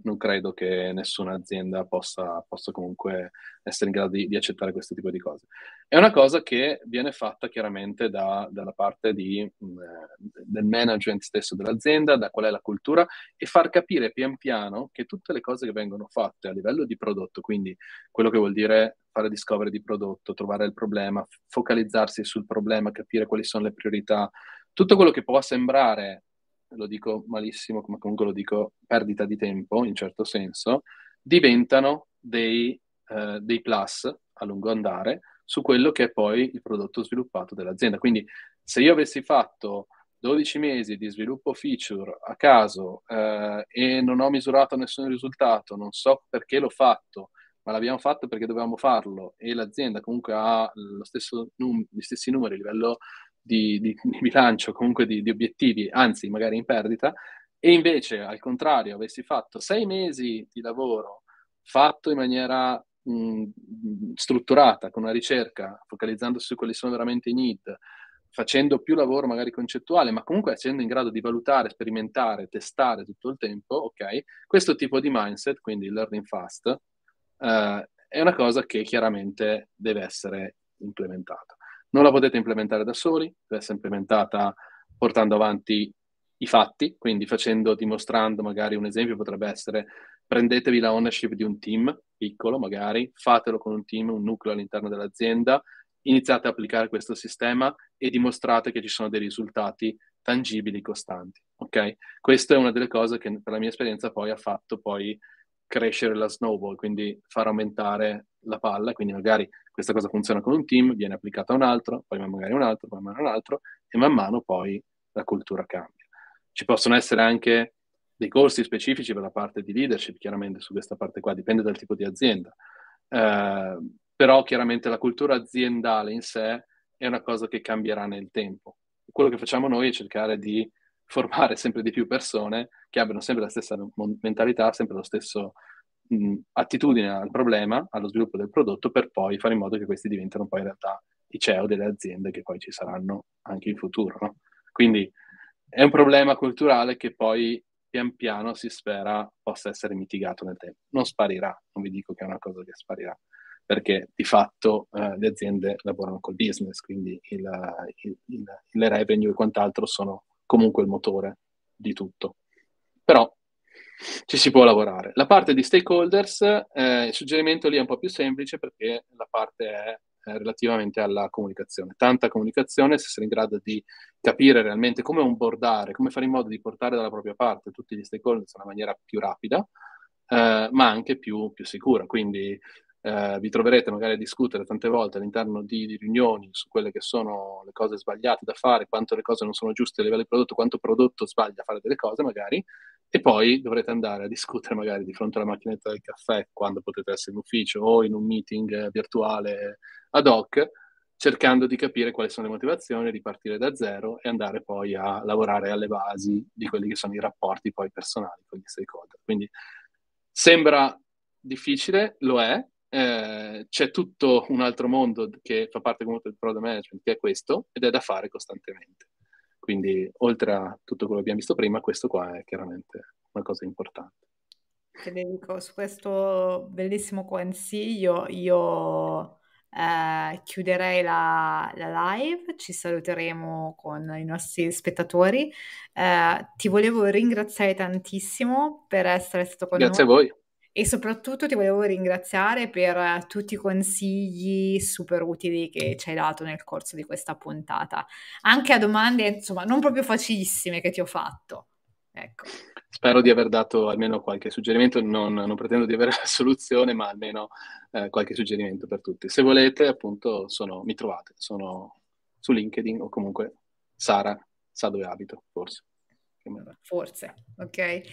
non credo che nessuna azienda possa, possa comunque essere in grado di, di, accettare questo tipo di cose. È una cosa che viene fatta chiaramente da, dalla parte di, mm, del management stesso dell'azienda, da qual è la cultura e far capire pian piano che tutte le cose che vengono fatte a livello di prodotto, quindi quello che vuol dire fare discovery di prodotto, trovare il problema, focalizzarsi sul problema, capire quali sono le priorità, tutto quello che può sembrare lo dico malissimo, ma comunque lo dico perdita di tempo in certo senso, diventano dei, eh, dei plus a lungo andare su quello che è poi il prodotto sviluppato dell'azienda. Quindi se io avessi fatto 12 mesi di sviluppo feature a caso eh, e non ho misurato nessun risultato, non so perché l'ho fatto, ma l'abbiamo fatto perché dovevamo farlo e l'azienda comunque ha num- gli stessi numeri a livello di, di, *laughs* bilancio, comunque di, di, obiettivi, anzi magari in perdita, e invece al contrario avessi fatto sei mesi di lavoro fatto in maniera mh, strutturata, con una ricerca, focalizzandosi su quelli sono veramente i need, facendo più lavoro magari concettuale, ma comunque essendo in grado di valutare, sperimentare, testare tutto il tempo, ok? Questo tipo di mindset, quindi il learning fast, eh, è una cosa che chiaramente deve essere implementata. Non la potete implementare da soli, deve essere implementata portando avanti i fatti, quindi facendo, dimostrando magari un esempio potrebbe essere prendetevi la ownership di un team piccolo magari, fatelo con un team, un nucleo all'interno dell'azienda, iniziate a applicare questo sistema e dimostrate che ci sono dei risultati tangibili, costanti. Ok? Questa è una delle cose che per la mia esperienza poi ha fatto poi crescere la snowball, quindi far aumentare la palla, quindi magari questa cosa funziona con un team, viene applicata a un altro, poi magari un altro, poi magari un altro, e man mano poi la cultura cambia. Ci possono essere anche dei corsi specifici per la parte di leadership, chiaramente su questa parte qua, dipende dal tipo di azienda. Eh, però chiaramente la cultura aziendale in sé è una cosa che cambierà nel tempo. Quello che facciamo noi è cercare di formare sempre di più persone che abbiano sempre la stessa mentalità, sempre lo stesso mh, attitudine al problema, allo sviluppo del prodotto, per poi fare in modo che questi diventino poi in realtà i CEO delle aziende che poi ci saranno anche in futuro. No? Quindi è un problema culturale che poi pian piano si spera possa essere mitigato nel tempo. Non sparirà, non vi dico che è una cosa che sparirà, perché di fatto eh, le aziende lavorano col business, quindi il, il, il, le revenue e quant'altro sono comunque il motore di tutto. Però ci si può lavorare. La parte di stakeholders, eh, il suggerimento lì è un po' più semplice perché la parte è relativamente alla comunicazione. Tanta comunicazione, se essere in grado di capire realmente come onboardare, come fare in modo di portare dalla propria parte tutti gli stakeholders in una maniera più rapida, eh, ma anche più, più sicura. Quindi eh, vi troverete magari a discutere tante volte all'interno di, di, riunioni su quelle che sono le cose sbagliate da fare, quanto le cose non sono giuste a livello di prodotto, quanto prodotto sbaglia a fare delle cose magari, e poi dovrete andare a discutere magari di fronte alla macchinetta del caffè quando potete essere in ufficio o in un meeting virtuale ad hoc, cercando di capire quali sono le motivazioni, ripartire da zero e andare poi a lavorare alle basi di quelli che sono i rapporti poi personali con gli stakeholder. Quindi sembra difficile, lo è, eh, c'è tutto un altro mondo che fa parte comunque del product management, che è questo, ed è da fare costantemente. Quindi, oltre a tutto quello che abbiamo visto prima, questo qua è chiaramente una cosa importante. Federico, su questo bellissimo consiglio io eh, chiuderei la, la, live, ci saluteremo con i nostri spettatori. Eh, ti volevo ringraziare tantissimo per essere stato con Grazie noi. Grazie a voi. E soprattutto ti volevo ringraziare per tutti i consigli super utili che ci hai dato nel corso di questa puntata, anche a domande, insomma, non proprio facilissime che ti ho fatto. Ecco. Spero di aver dato almeno qualche suggerimento, non, non pretendo di avere la soluzione, ma almeno eh, qualche suggerimento per tutti. Se volete, appunto, sono, mi trovate, sono su LinkedIn o comunque Sara sa dove abito, forse. Forse, ok. Eh,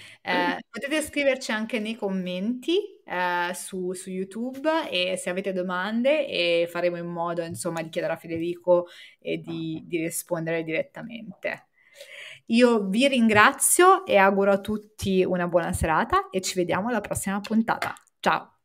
potete scriverci anche nei commenti eh, su, su, YouTube e se avete domande e faremo in modo insomma di chiedere a Federico e di, di rispondere direttamente. Io vi ringrazio e auguro a tutti una buona serata e ci vediamo alla prossima puntata. Ciao!